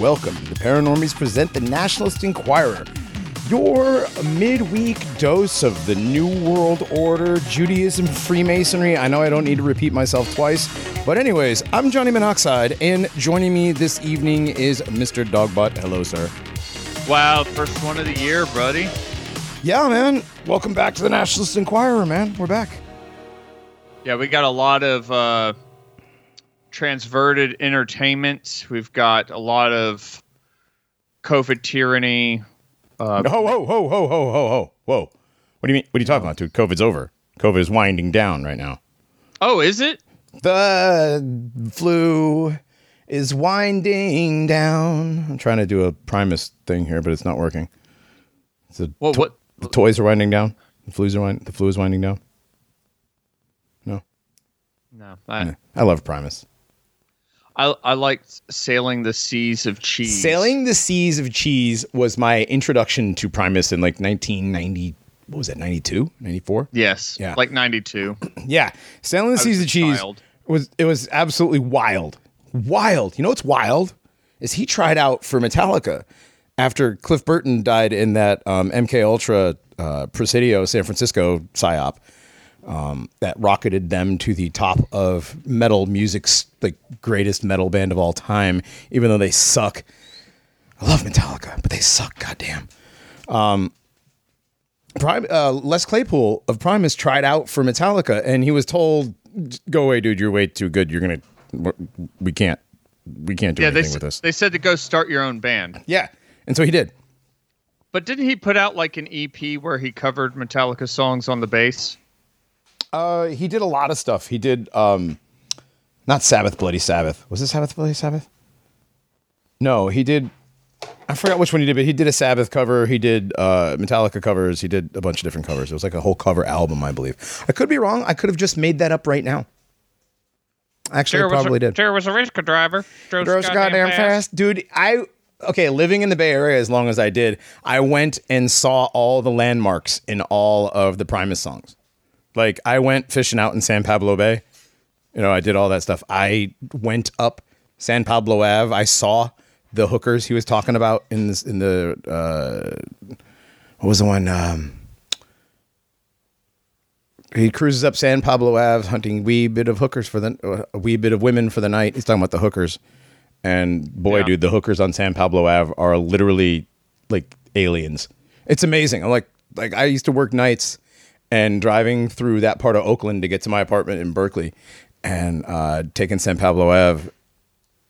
Welcome The Paranormies present the Nationalist Enquirer, your midweek dose of the New World Order, Judaism, Freemasonry. I know I don't need to repeat myself twice, but anyways, I'm Johnny Monoxide, and joining me this evening is Mr. Dogbot. Hello, sir. Wow, first one of the year, buddy. Yeah, man. Welcome back to the Nationalist Enquirer, man. We're back. Yeah, we got a lot of uh, transverted entertainment. We've got a lot of COVID tyranny. Uh, Ho, ho, ho, ho, ho, ho, ho, whoa. What do you mean? What are you talking about, dude? COVID's over. COVID is winding down right now. Oh, is it? The flu is winding down. I'm trying to do a Primus thing here, but it's not working. It's a Well, to- what- The toys are winding down. The flu's are wind- The flu is winding down. No, No, I, I love Primus. I I liked sailing the seas of cheese. Sailing the Seas of Cheese was my introduction to Primus in like 1990. What was that? 92, 94? Yes. Yeah. Like ninety two. Yeah, Sailing the Seas of Cheese child. was it was absolutely wild, wild. You know what's wild is he tried out for Metallica after Cliff Burton died in that um, MK Ultra uh, Presidio San Francisco psyop um, that rocketed them to the top of metal music's the greatest metal band of all time, even though they suck. I love Metallica, but they suck. Goddamn. Prime, uh, Les Claypool of Primus tried out for Metallica, and he was told, "Go away, dude. You're way too good. You're gonna, we can't, we can't do Yeah, anything s- with this." they said to go start your own band. Yeah, and so he did. But didn't he put out like an EP where he covered Metallica songs on the bass? Uh, he did a lot of stuff. He did, um, not Sabbath, Bloody Sabbath. Was it Sabbath, Bloody Sabbath? No, he did. I forgot which one he did, but he did a Sabbath cover. He did uh, Metallica covers. He did a bunch of different covers. It was like a whole cover album, I believe. I could be wrong. I could have just made that up right now. Actually, I probably a, did. Jared was a risk driver. Drove, Drove so goddamn fast. dude. I okay. Living in the Bay Area as long as I did, I went and saw all the landmarks in all of the Primus songs. Like I went fishing out in San Pablo Bay. You know, I did all that stuff. I went up San Pablo Ave. I saw the hookers he was talking about in this in the uh, what was the one? Um, he cruises up San Pablo Ave, hunting wee bit of hookers for the uh, a wee bit of women for the night. He's talking about the hookers, and boy, Yeah. dude, the hookers on San Pablo Ave are literally like aliens. It's amazing. I'm like, like I used to work nights and driving through that part of Oakland to get to my apartment in Berkeley, and uh, taking San Pablo Ave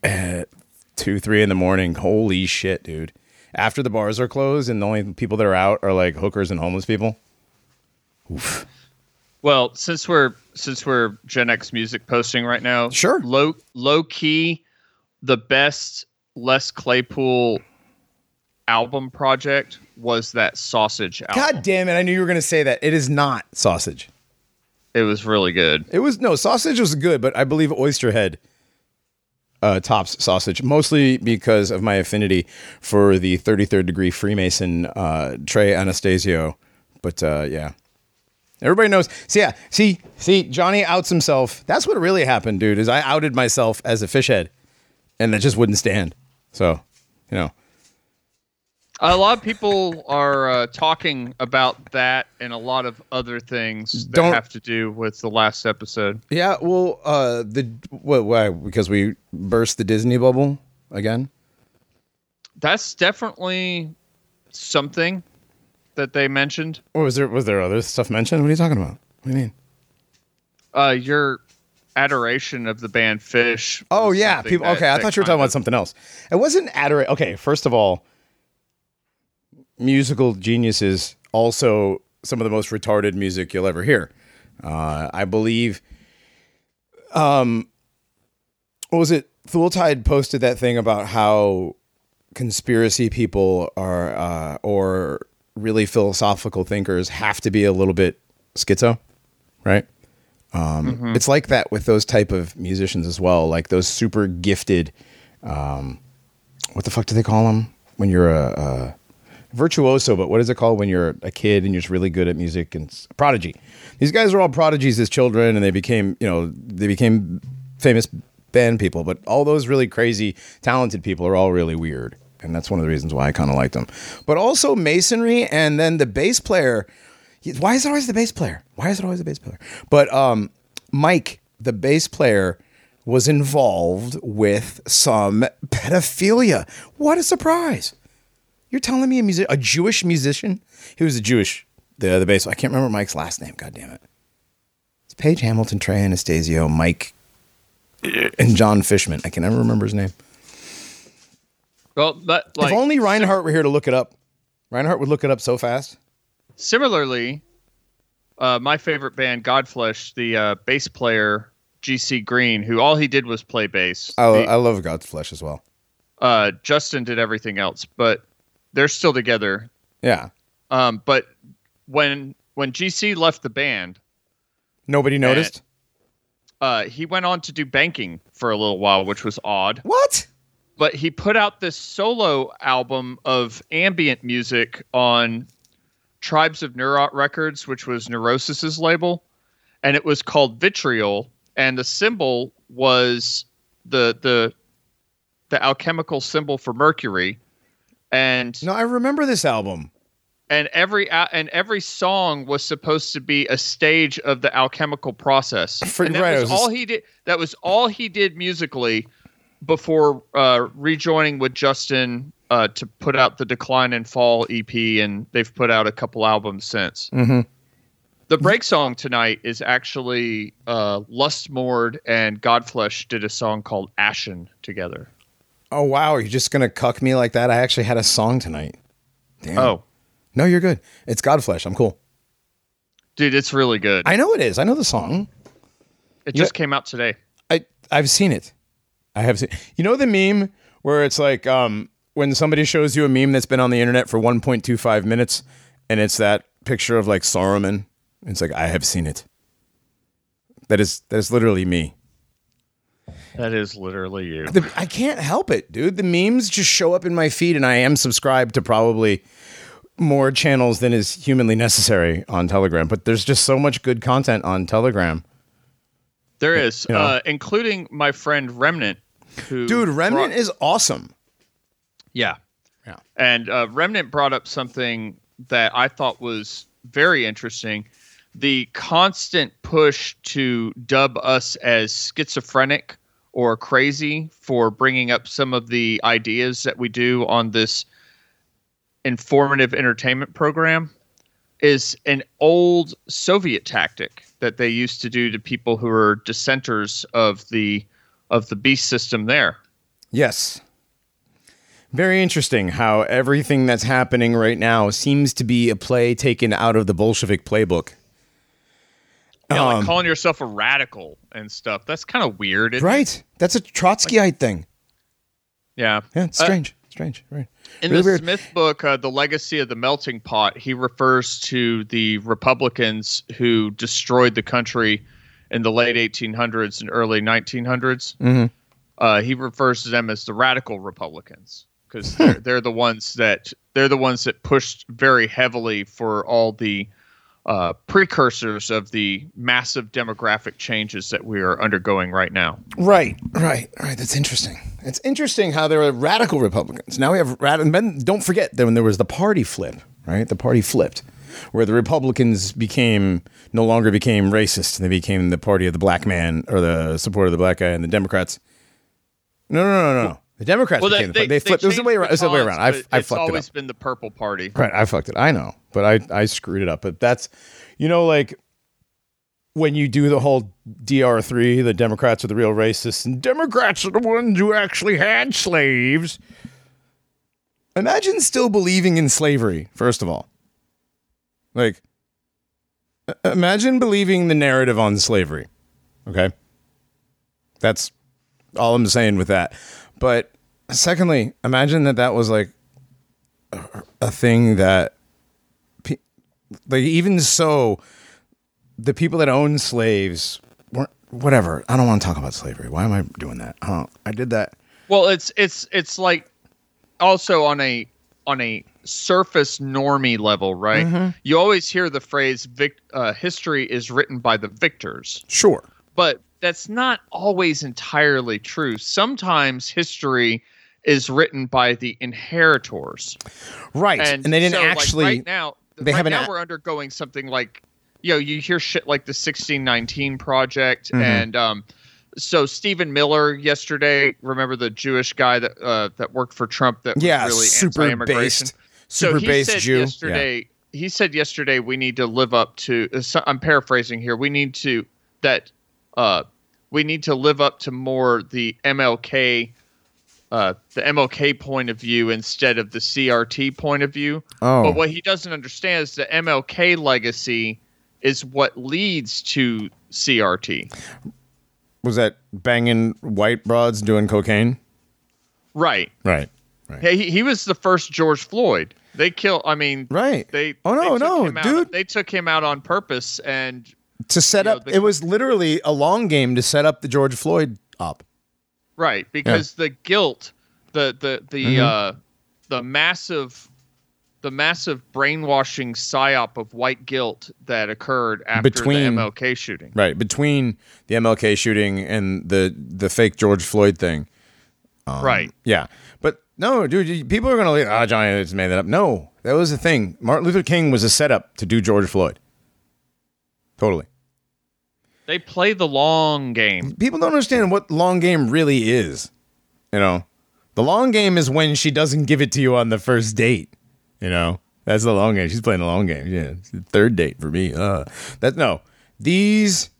at two, three in the morning. Holy shit, dude! After the bars are closed and the only people that are out are like hookers and homeless people. Oof. Well, since we're since we're Gen X music posting right now, Sure. Low low key, the best Les Claypool album project was that Sausage album. God damn it! I knew you were going to say that. It is not sausage. It was really good. It was no sausage was good, but I believe Oysterhead uh, tops sausage mostly because of my affinity for the 33rd degree Freemason uh, Trey Anastasio. But uh, yeah, everybody knows. So yeah, see, see, Johnny outs himself. That's what really happened, dude. Is I outed myself as a fish head, and that just wouldn't stand. So you know, A lot of people are uh, talking about that and a lot of other things that Don't- have to do with the last episode. yeah. Well, uh, the what? Why? Because we burst the Disney bubble again. That's definitely something that they mentioned. Or was there was there other stuff mentioned? What are you talking about? What do you mean? Uh, your adoration of the band Phish. Oh yeah, people. okay, I thought you were talking about something else. It wasn't adoration. Okay, first of all, musical geniuses also some of the most retarded music you'll ever hear. Uh, I believe. Um, what was it? Thultide posted that thing about how conspiracy people are, uh, or really philosophical thinkers have to be a little bit schizo, right? Um, It's like that with those type of musicians as well, like those super gifted. Um, what the fuck do they call them when you're a, a virtuoso? But what is it called when you're a kid and you're just really good at music and prodigy? These guys are all prodigies as children, and they became, you know, they became famous band people, but all those really crazy, talented people are all really weird. And that's one of the reasons why I kind of like them. But also masonry and then the bass player. Why is it always the bass player? Why is it always the bass player? But um, Mike, the bass player, was involved with some pedophilia. What a surprise! You're telling me a music, a Jewish musician? He was a Jewish, the the bass. I can't remember Mike's last name. God damn it! It's Page Hamilton, Trey Anastasio, Mike, and John Fishman. I can never remember his name. Well, that like if only Reinhardt were here to look it up. Reinhardt would look it up so fast. similarly, uh, my favorite band, Godflesh, the uh, bass player GC Green, who all he did was play bass. I, The- I love Godflesh as well. uh, Justin did everything else, but they're still together. Yeah. Um, but when when GC left the band, Nobody noticed. uh, he went on to do banking for a little while, which was odd. what? But he put out this solo album of ambient music on Tribes of Neurot Records, which was Neurosis's label, and it was called Vitriol, and the symbol was the the the alchemical symbol for Mercury, and No, I remember this album. and every and every song was supposed to be a stage of the alchemical process. For- and that right, was was all s- he did. That was all he did musically before uh, rejoining with Justin uh, to put out the Decline and Fall EP, and they've put out a couple albums since. Mm-hmm. The break song tonight is actually uh, Lustmord and Godflesh did a song called Ashen together. Oh wow, you're just gonna cuck me like that? I actually had a song tonight. Damn. Oh, no, you're good. It's Godflesh. I'm cool. dude, it's really good. I know it is. I know the song. it just came out today. I I've seen it. I have seen. You know the meme where it's like um when somebody shows you a meme that's been on the internet for 1.25 minutes, and it's that picture of like Saruman. It's like I have seen it. That is that is literally me. That is literally you. The, I can't help it, dude. The memes just show up in my feed, and I am subscribed to probably more channels than is humanly necessary on Telegram. But there's just so much good content on Telegram. There is, you know. uh, including my friend Remnant, who Dude, Remnant brought- is awesome. yeah, Yeah. and uh, Remnant brought up something that I thought was very interesting: the constant push to dub us as schizophrenic or crazy for bringing up some of the ideas that we do on this informative entertainment program is an old Soviet tactic that they used to do to people who are dissenters of the of the beast system there. Yes. Very interesting how everything that's happening right now seems to be a play taken out of the Bolshevik playbook. Yeah, Um, like calling yourself a radical and stuff. That's kind of weird. isn't it? Right. That's a Trotskyite thing. Yeah. Yeah, it's Uh, strange. strange. Right. In Really the weird. Smith book, uh, The Legacy of the Melting Pot, he refers to the Republicans who destroyed the country in the late 1800s and early 1900s. Mhm. Uh, he refers to them as the radical Republicans because they're, they're the ones that they're the ones that pushed very heavily for all the uh, precursors of the massive demographic changes that we are undergoing right now. Right, right, right. That's interesting. It's interesting how there are radical Republicans. Now we have radical. Then don't forget that when there was the party flip, right? The party flipped, where the Republicans became no longer became racist. and They became the party of the black man or the support of the black guy, and the Democrats. No, no, no, no, no. The Democrats Well, became they, the, they, flipped. It was the way around. It was the way around. I, I it's fucked it up. always been the purple party. Right, I fucked it. I know, but I I screwed it up. But that's you know like when you do the whole DR three, the Democrats are the real racists, and Democrats are the ones who actually had slaves. Imagine still believing in slavery. First of all, like imagine believing the narrative on slavery. Okay, that's all I'm saying with that. But secondly, imagine that that was like a thing that like even so the people that owned slaves weren't whatever i don't want to talk about slavery why am i doing that i don't i did that Well, it's it's it's like also on a on a surface normie level, right? Mm-hmm. You always hear the phrase "vic- uh, "history is written by the victors," sure but that's not always entirely true. Sometimes history is written by the inheritors, right? And, they didn't so, like, actually. right now, they right haven't now we're undergoing something like you know you hear shit like the 1619 project Mhm. and um so Stephen Miller yesterday remember the Jewish guy that uh, that worked for Trump that was yeah, really super anti-immigration based, so super he based said Jew. Yeah. yesterday he said yesterday we need to live up to uh, so- I'm paraphrasing here we need to that uh we need to live up to more the MLK uh, the MLK point of view instead of the CRT point of view. Oh, But what he doesn't understand is the MLK legacy is what leads to CRT. was that banging white broads doing cocaine? Right. Right. He, he was the first George Floyd. They kill. I mean, Right. they. Oh, no, they no, him out- dude. They took him out on purpose, and To set You know, up, the- it was literally a long game to set up the George Floyd up. Right because the guilt, the the the Mhm. uh, the massive. The massive brainwashing psyop of white guilt that occurred after Between- the MLK shooting. Right between the MLK shooting and the the fake George Floyd thing. Um, right. Yeah, but no, dude, people are gonna leave. Ah, Johnny just made that up. No, that was the thing. Martin Luther King was a setup to do George Floyd. Totally. They play the long game. People don't understand what long game really is. You know, the long game is when she doesn't give it to you on the first date. You know, that's the long game. She's playing the long game. Yeah, third date for me. Uh, that no, these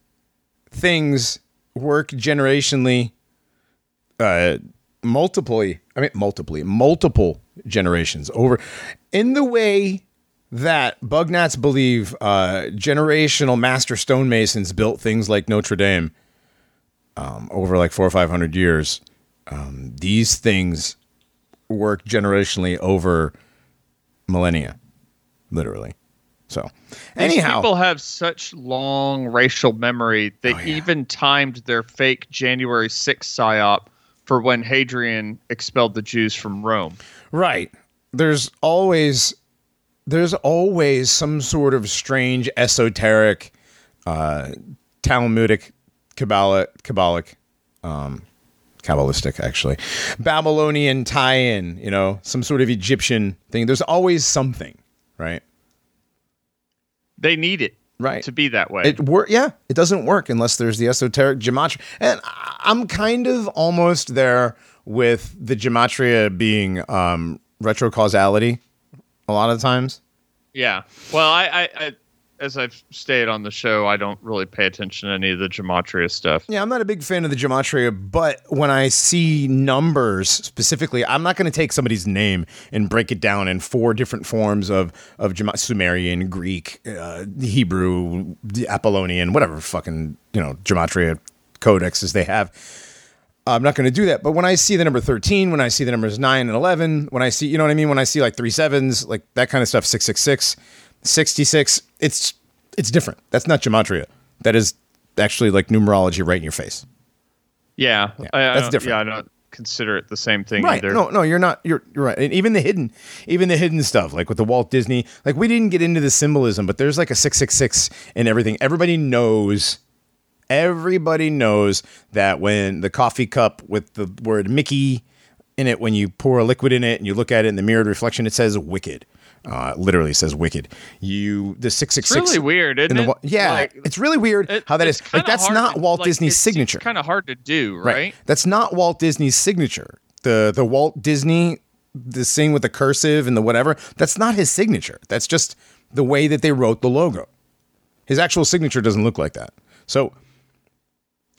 things work generationally, uh, multiply. I mean, multiply, multiple generations over, in the way that Bugnats believe uh, generational master stonemasons built things like Notre Dame um, over like four or five hundred years. Um, these things work generationally over millennia, literally. So, These people have such long racial memory. They Oh, yeah. even timed their fake January 6th psyop for when Hadrian expelled the Jews from Rome. Right. There's always there's always some sort of strange esoteric uh Talmudic Kabbalic Kabbalic um Kabbalistic actually. Babylonian tie-in, you know, some sort of Egyptian thing. There's always something, right? They need it Right. to be that way. It work, yeah. It doesn't work unless there's the esoteric gematria, and I'm kind of almost there with the gematria being um, retrocausality. A lot of times, yeah. Well, I, I, I, as I've stated on the show, I don't really pay attention to any of the gematria stuff. yeah, I'm not a big fan of the gematria, but when I see numbers specifically, I'm not going to take somebody's name and break it down in four different forms of of Sumerian, Greek, uh, Hebrew, Apollonian, whatever fucking you know gematria codexes they have. I'm not going to do that. But when I see the number 13, when I see the numbers 9 and 11, when I see, you know what I mean? When I see like three sevens, like that kind of stuff, 666, 66, it's it's different. That's not gematria. That is actually like numerology right in your face. Yeah, I, I that's don't- different. Yeah, I don't consider it the same thing Right. either. No, no, you're not. You're, you're right. And even the hidden, even the hidden stuff, like with the Walt Disney, like we didn't get into the symbolism, but there's like a 666 and everything. Everybody knows. Everybody knows that when the coffee cup with the word Mickey in it, when you pour a liquid in it and you look at it in the mirrored reflection, it says wicked. Uh, literally says wicked. You the six six six. really weird, isn't the it? Yeah, Like, it's really weird it- how that is. Like that's not to- Walt like, Disney's signature. Kind of hard to do, right? That's not Walt Disney's signature. The the Walt Disney the thing with the cursive and the whatever, that's not his signature. That's just the way that they wrote the logo. His actual signature doesn't look like that. So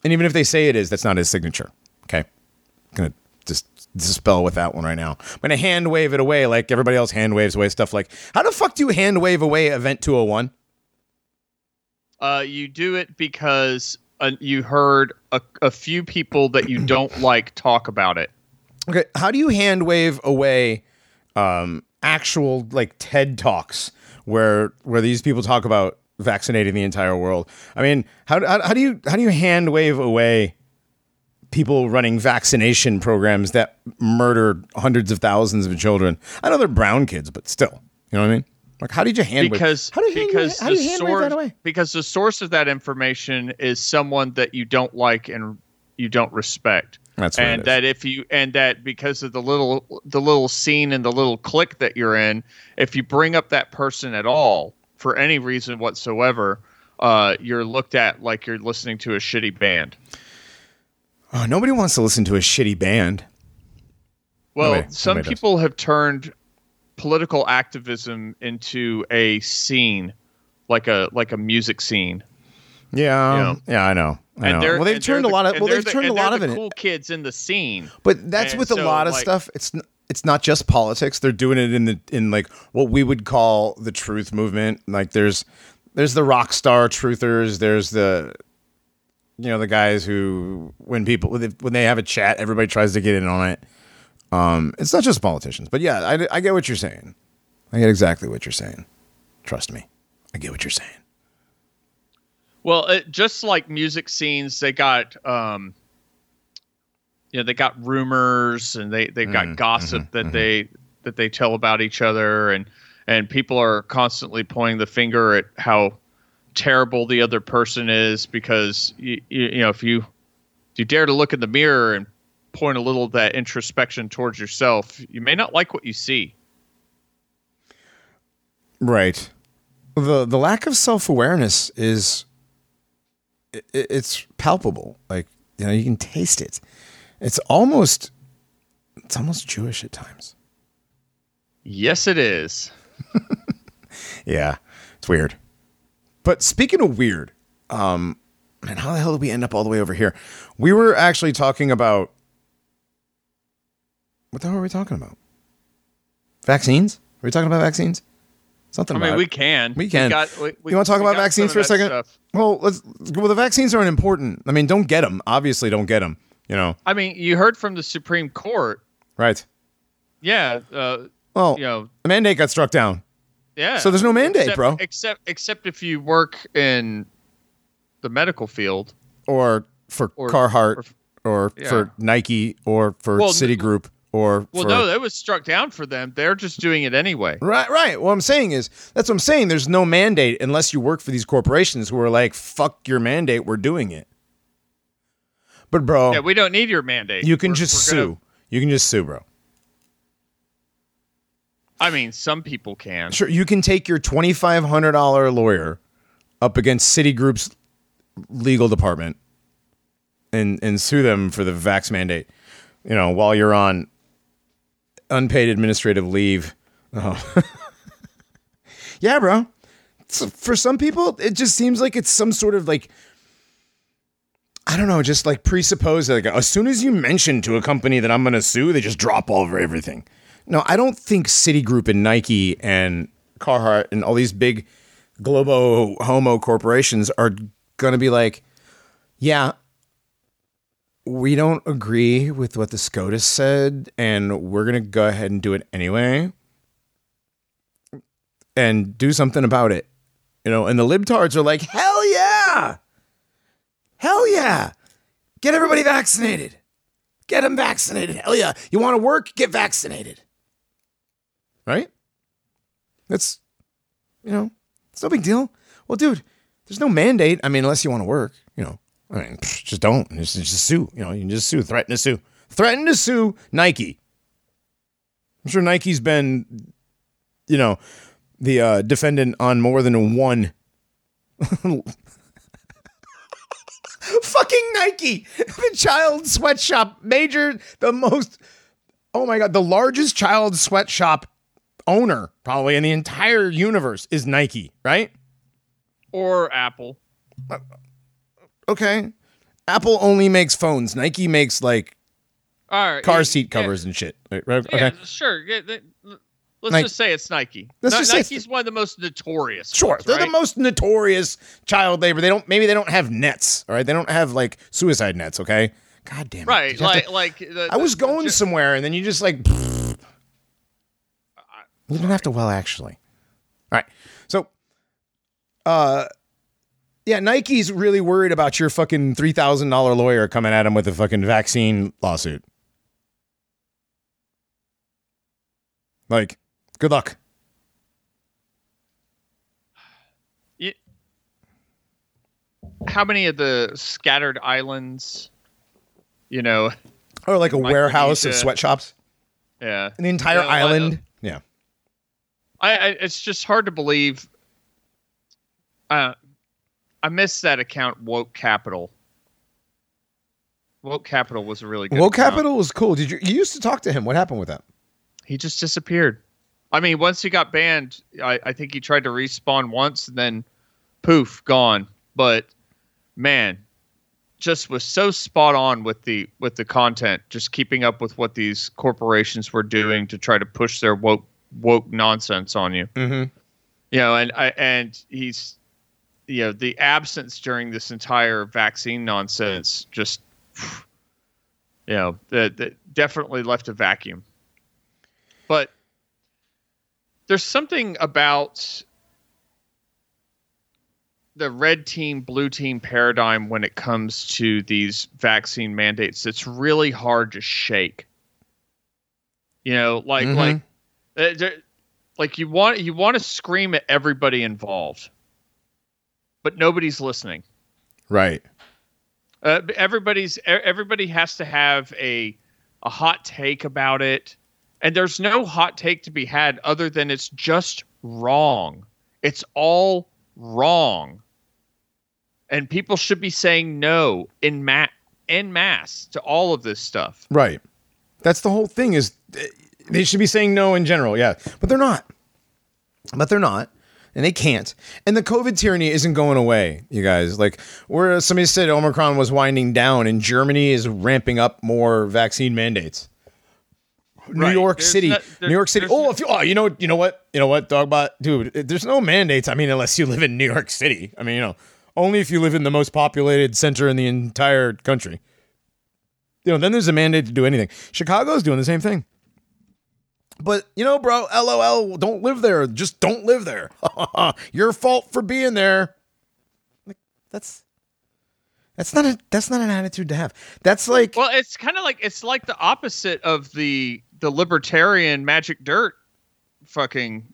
and even if they say it is, that's not his signature. Okay? I'm gonna just dispel with that one right now. I'm gonna hand wave it away like everybody else hand waves away stuff like how the fuck do you hand wave away event 201? Uh, you do it because uh, you heard a, a few people that you don't like talk about it. Okay, how do you hand wave away um, actual like TED talks where where these people talk about vaccinating the entire world? I mean, how, how, how do you how do you hand wave away people running vaccination programs that murder hundreds of thousands of children? I know they're brown kids, but still, you know what I mean? Like, how did you hand because how do you because hand, how do the wave source that away? because the source of that information is someone that you don't like and you don't respect. That's and that if you and that because of the little the little scene and the little click that you're in, if you bring up that person at all for any reason whatsoever, uh, you're looked at like you're listening to a shitty band. Oh, nobody wants to listen to a shitty band. Well, Nobody- some nobody does. people have turned political activism into a scene, like a like a music scene. Yeah, yeah, I know. I know. Well, they've turned a lot of. Well, they've the- turned a lot of the it. cool kids in the scene. But that's And with a lot of like- stuff. It's it's not just politics. They're doing it in the in like what we would call the truth movement. Like there's there's the rock star truthers. There's the you know the guys who when people when they, have a chat, everybody tries to get in on it. Um, it's not just politicians, but yeah, I, I get what you're saying. I get exactly what you're saying. Trust me, I get what you're saying. Well, it, just like music scenes, they got um, you know, they got rumors and they they've got mm, gossip mm-hmm, that mm-hmm. they that they tell about each other, and and people are constantly pointing the finger at how terrible the other person is because you you, you know if you if you dare to look in the mirror and point a little of that introspection towards yourself, you may not like what you see. Right. The the lack of self awareness is i i- it's palpable. Like you know, you can taste it. It's almost it's almost Jewish at times. Yes, it is. Yeah, it's weird. But speaking of weird, um, man, how the hell did we end up all the way over here? We were actually talking about what the hell are we talking about? Vaccines? Are we talking about vaccines? Something. I mean, about we can. We can. got- we- we- you want to talk about vaccines for a second? stuff. Well, let's. Well, the vaccines aren't important. I mean, don't get them. Obviously, don't get them. You know, I mean, you heard from the Supreme Court. right? Yeah. Uh, Well, you know, the mandate got struck down, yeah. so there's no mandate, except, bro. Except, except if you work in the medical field. Or for Or- Carhartt, or, Yeah. for Nike, or for Well, Citigroup, or Well, for no, that was struck down for them. They're just doing it anyway. Right, right. What I'm saying is that's what I'm saying. There's no mandate unless you work for these corporations who are like, "Fuck your mandate, we're doing it." But bro, Yeah, we don't need your mandate. you can We're- just we're sue. gonna- You can just sue, bro. I mean, some people can. Sure, you can take your twenty five hundred dollar lawyer up against Citigroup's legal department and and sue them for the vax mandate. You know, while you're on unpaid administrative leave. Oh. yeah, bro. So for some people, it just seems like it's some sort of like I don't know, just like presuppose like as soon as you mention to a company that I'm going to sue, they just drop all over everything. No, I don't think Citigroup and Nike and Carhartt and all these big globo homo corporations are going to be like, yeah, we don't agree with what the SCOTUS said, and we're going to go ahead and do it anyway and do something about it. You know, and the libtards are like, hell yeah. Hell yeah. Get everybody vaccinated. Get them vaccinated. Hell yeah. You want to work? Get vaccinated. Right? That's, you know, it's no big deal. Well, dude, there's no mandate. I mean, unless you want to work, you know, I mean, just don't. Just, just sue. You know, you can just sue. Threaten to sue. Threaten to sue Nike. I'm sure Nike's been, you know, the uh, defendant on more than one. Fucking Nike, the child sweatshop, major, the most, oh my God, the largest child sweatshop owner probably in the entire universe is Nike, right? Or Apple. Uh, okay. Apple only makes phones. Nike makes like All right. car yeah, seat yeah, covers and shit. Right, right, Yeah, Okay. sure. Yeah, let's Nike- just say it's Nike. Let's just say Nike's one of the most notorious. Sure, ones, they're the most notorious child labor. They don't maybe they don't have nets, all right? They don't have like suicide nets, okay? God damn it. Right, Did you have like to- like the, I was the- going somewhere and then you just like You don't have to well actually. All right. So uh yeah, Nike's really worried about your fucking $3,000 lawyer coming at him with a fucking vaccine lawsuit. Like, Good luck. How many of the scattered islands, you know? Or like a warehouse of sweatshops? Yeah. An entire yeah, island? I yeah. I, I, It's just hard to believe. Uh, I miss that account, Woke Capital. Woke Capital was a really good. Woke account. Capital was cool. Did you you used to talk to him? What happened with that? He just disappeared. I mean, once he got banned, I, I think he tried to respawn once, and then poof, gone. But man, just was so spot on with the with the content, just keeping up with what these corporations were doing to try to push their woke woke nonsense on you. Mm-hmm. you know and I, and he's you know the absence during this entire vaccine nonsense just you know that, that definitely left a vacuum but there's something about the red team blue team paradigm when it comes to these vaccine mandates that's really hard to shake you know like Mhm. like uh, like you want you want to scream at everybody involved but nobody's listening Right. uh, everybody's everybody has to have a a hot take about it and there's no hot take to be had other than it's just wrong it's all wrong and people should be saying no in ma- en masse to all of this stuff Right. That's the whole thing is uh, they should be saying no in general, yeah. But they're not. But they're not. And they can't. And the COVID tyranny isn't going away, you guys. Like where somebody said Omicron was winding down and Germany is ramping up more vaccine mandates. New Right. York There's City. no- there- New York City. Oh, no- if you oh, you know you know what? You know what, Dogbot? Dude, there's no mandates. I mean, unless you live in New York City. I mean, you know, only if you live in the most populated center in the entire country. You know, then there's a mandate to do anything. Chicago's doing the same thing. But you know, bro, LOL, don't live there. Just don't live there. Your fault for being there. Like that's that's not a that's not an attitude to have. That's like Well, it's kind of like it's like the opposite of the the libertarian magic dirt fucking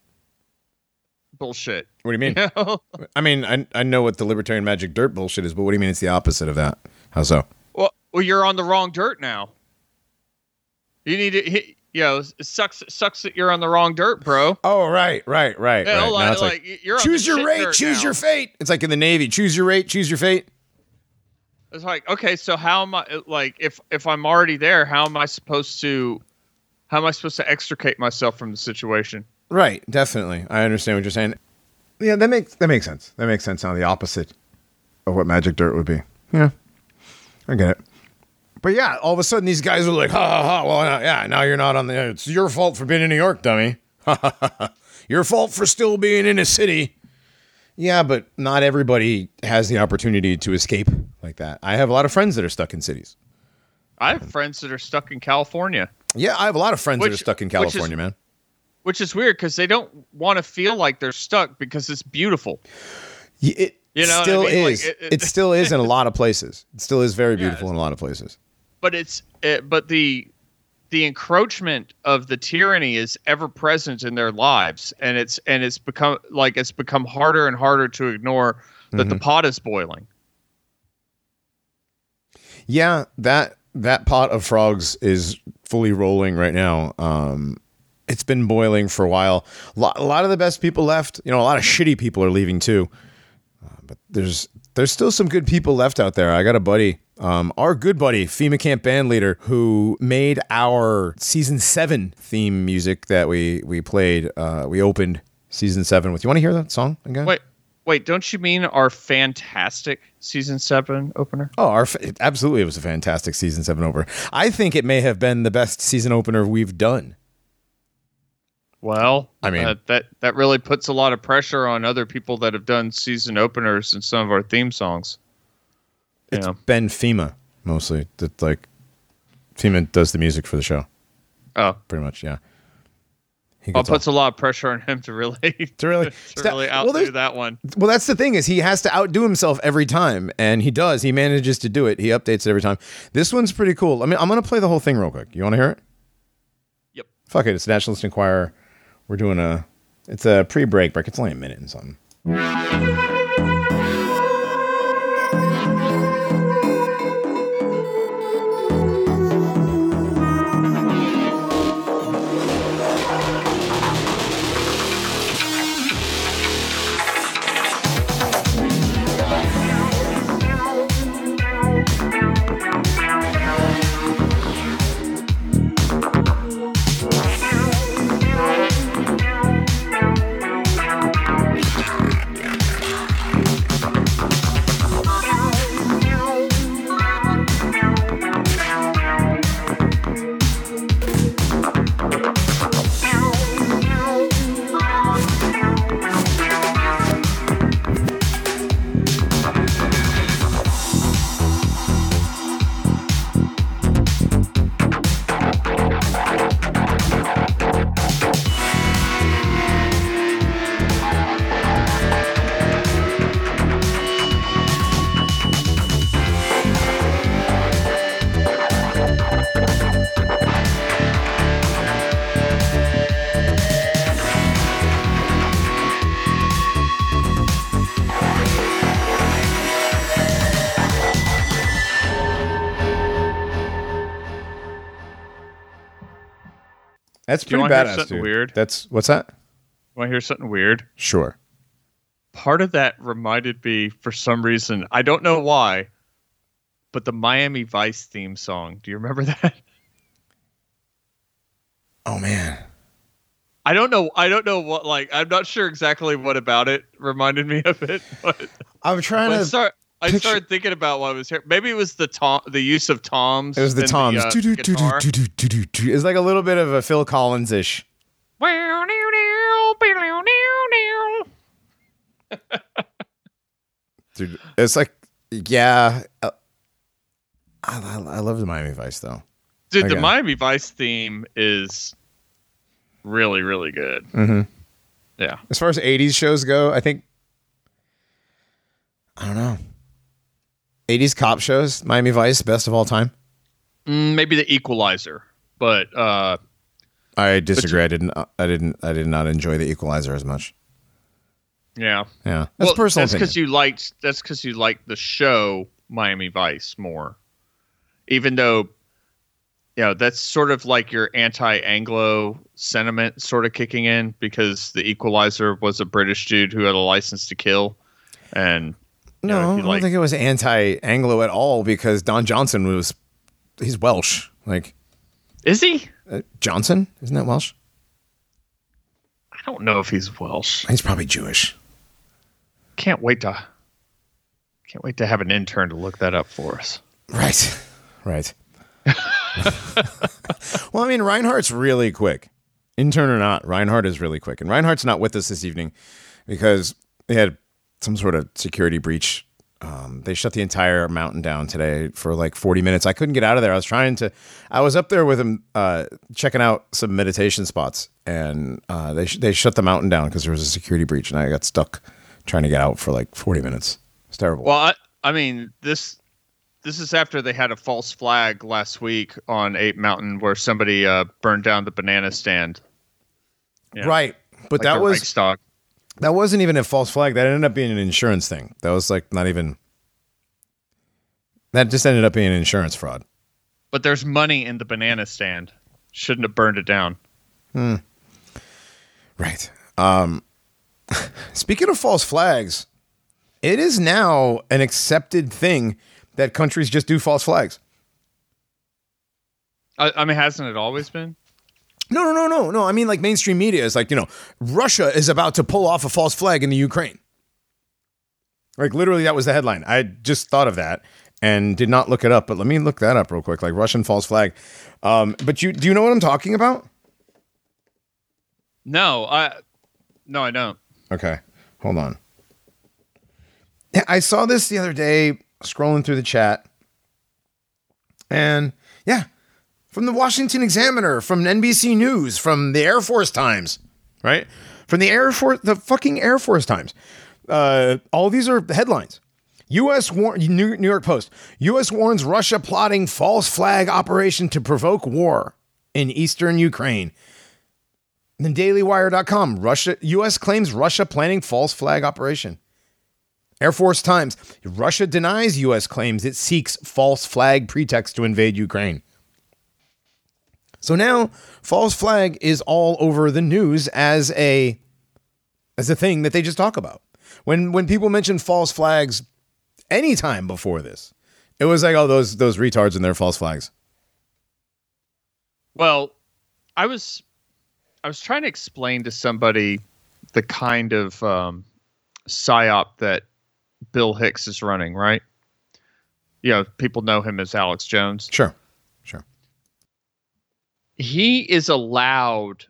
bullshit. what do you mean? You know? I mean, I I know what the libertarian magic dirt bullshit is, but what do you mean it's the opposite of that? How so? well, well, you're on the wrong dirt now. You need to, hit, you know, it sucks. It sucks that you're on the wrong dirt, bro. Oh, right, right, right. Know, right. Now like, it's like, like, you're choose your rate, choose now. your fate. It's like in the Navy, choose your rate, choose your fate. It's like, okay, so how am I like if if I'm already there, how am I supposed to how am I supposed to extricate myself from the situation? Right, definitely. I understand what you're saying. Yeah, that makes that makes sense. That makes sense on the opposite of what magic dirt would be. Yeah. I get it. But yeah, all of a sudden these guys are like, ha ha ha. Well, yeah, now you're not on the. It's your fault for being in New York, dummy. Ha ha, ha. Your fault for still being in a city. Yeah, but not everybody has the opportunity to escape like that. I have a lot of friends that are stuck in cities. I have friends that are stuck in California, Yeah, I have a lot of friends that are stuck in which is- California, man. which is weird because they don't want to feel like they're stuck because it's beautiful. It You know what I still mean? Like, is. it- it, it- still is in a lot of places. It still is very beautiful it's- in a lot of places. But it's it, but the the encroachment of the tyranny is ever present in their lives, and it's and it's become like it's become harder and harder to ignore that the mm-hmm. pot is boiling. Yeah, that that pot of frogs is fully rolling right now. Um, it's been boiling for a while. A lot of the best people left. You know, a lot of shitty people are leaving too. Uh, but there's there's still some good people left out there. I got a buddy, um, our good buddy, FEMA camp band leader, who made our season seven theme music that we we played. Uh, we opened season seven with. You want to hear that song again? Wait, wait, don't you mean our fantastic season seven opener? Oh, our it, absolutely! It was a fantastic season seven opener. I think it may have been the best season opener we've done. Well, I mean- uh, that that really puts a lot of pressure on other people that have done season openers and some of our theme songs. It's know? been FEMA mostly. That like FEMA does the music for the show, Oh, pretty much. Yeah, well, all- oh, puts a lot of pressure on him to really to really, to really outdo there's- that one. well, that's the thing is he has to outdo himself every time, and he does. He manages to do it. He updates it every time. This one's pretty cool. I mean, I'm gonna play the whole thing real quick. You want to hear it? Yep. Fuck it. It's Nationalist Enquirer. We're doing a. It's a pre-break break. It's only a minute and something. That's Do pretty badass, dude. weird? That's what's that? You want to hear something weird? Sure. Part of that reminded me, for some reason, I don't know why, but the Miami Vice theme song. Do you remember that? Oh man. I don't know. I don't know what. Like, I'm not sure exactly what about it reminded me of it. But I'm trying to. start. I picture- started thinking about what I was here. Maybe it was the tom, the use of toms. it was the toms. uh. It's like a little bit of a Phil Collins ish. Dude, it's like, yeah. uh, I, I, I love the Miami Vice though. Dude, Okay. the Miami Vice theme is really, really good. Mm-hmm. Yeah. As far as '80s shows go, I think I don't know. '80s cop shows, Miami Vice, best of all time. Mm, maybe the Equalizer, but uh, I disagree. I didn't. I didn't. I did not enjoy the Equalizer as much. yeah. Yeah, that's well, personal. That's because you liked. That's because you liked the show Miami Vice more, even though. You know, that's sort of like your anti-Anglo sentiment sort of kicking in because the Equalizer was a British dude who had a license to kill, and you know, no, I don't like- think it was anti-Anglo at all because Don Johnson was. He's Welsh. Like is he? uh, Johnson, isn't that Welsh? I don't know if he's Welsh. He's probably Jewish. Can't wait to. Can't wait to have an intern to look that up for us. Right. Right. well, I mean, Reinhardt's really quick. Intern or not, Reinhardt is really quick. And Reinhardt's not with us this evening because they had some sort of security breach. Um, they shut the entire mountain down today for like 40 minutes. I couldn't get out of there. I was trying to, I was up there with him uh, checking out some meditation spots and uh, they, sh- they shut the mountain down because there was a security breach and I got stuck trying to get out for like 40 minutes. It's terrible. Well, I, I mean this. This is after they had a false flag last week on Ape Mountain where somebody uh, burned down the banana stand. Yeah. Right. But Like that was Reichstag. That wasn't even a false flag. That ended up being an insurance thing. That was like not even. That just ended up being an insurance fraud. But there's money in the banana stand. Shouldn't have burned it down. Right. Um, speaking of false flags, it is now an accepted thing that countries just do false flags. I, I mean, hasn't it always been? No, no, no, no, no. I mean, like mainstream media is like, you know, Russia is about to pull off a false flag in the Ukraine. Like literally, that was the headline. I just thought of that and did not look it up, but let me look that up real quick. Like Russian false flag. Um, but you do you know what I'm talking about? No, I. No, I don't. Okay, hold on. Yeah, I saw this the other day scrolling through the chat, and from the Washington Examiner, from NBC News, from the Air Force Times, right? From the Air Force, the fucking Air Force Times. Uh, all these are headlines. U.S. War- New New York Post. U.S. warns Russia plotting false flag operation to provoke war in eastern Ukraine. Then DailyWire.com. Russia U.S. claims Russia planning false flag operation. Air Force Times. Russia denies U.S. claims it seeks false flag pretext to invade Ukraine. So now false flag is all over the news as a as a thing that they just talk about. When when people mention false flags anytime before this, it was like, oh, those those retards and their false flags. Well, I was I was trying to explain to somebody the kind of um, psyop that Bill Hicks is running, right? You know, people know him as Alex Jones. Sure. He is allowed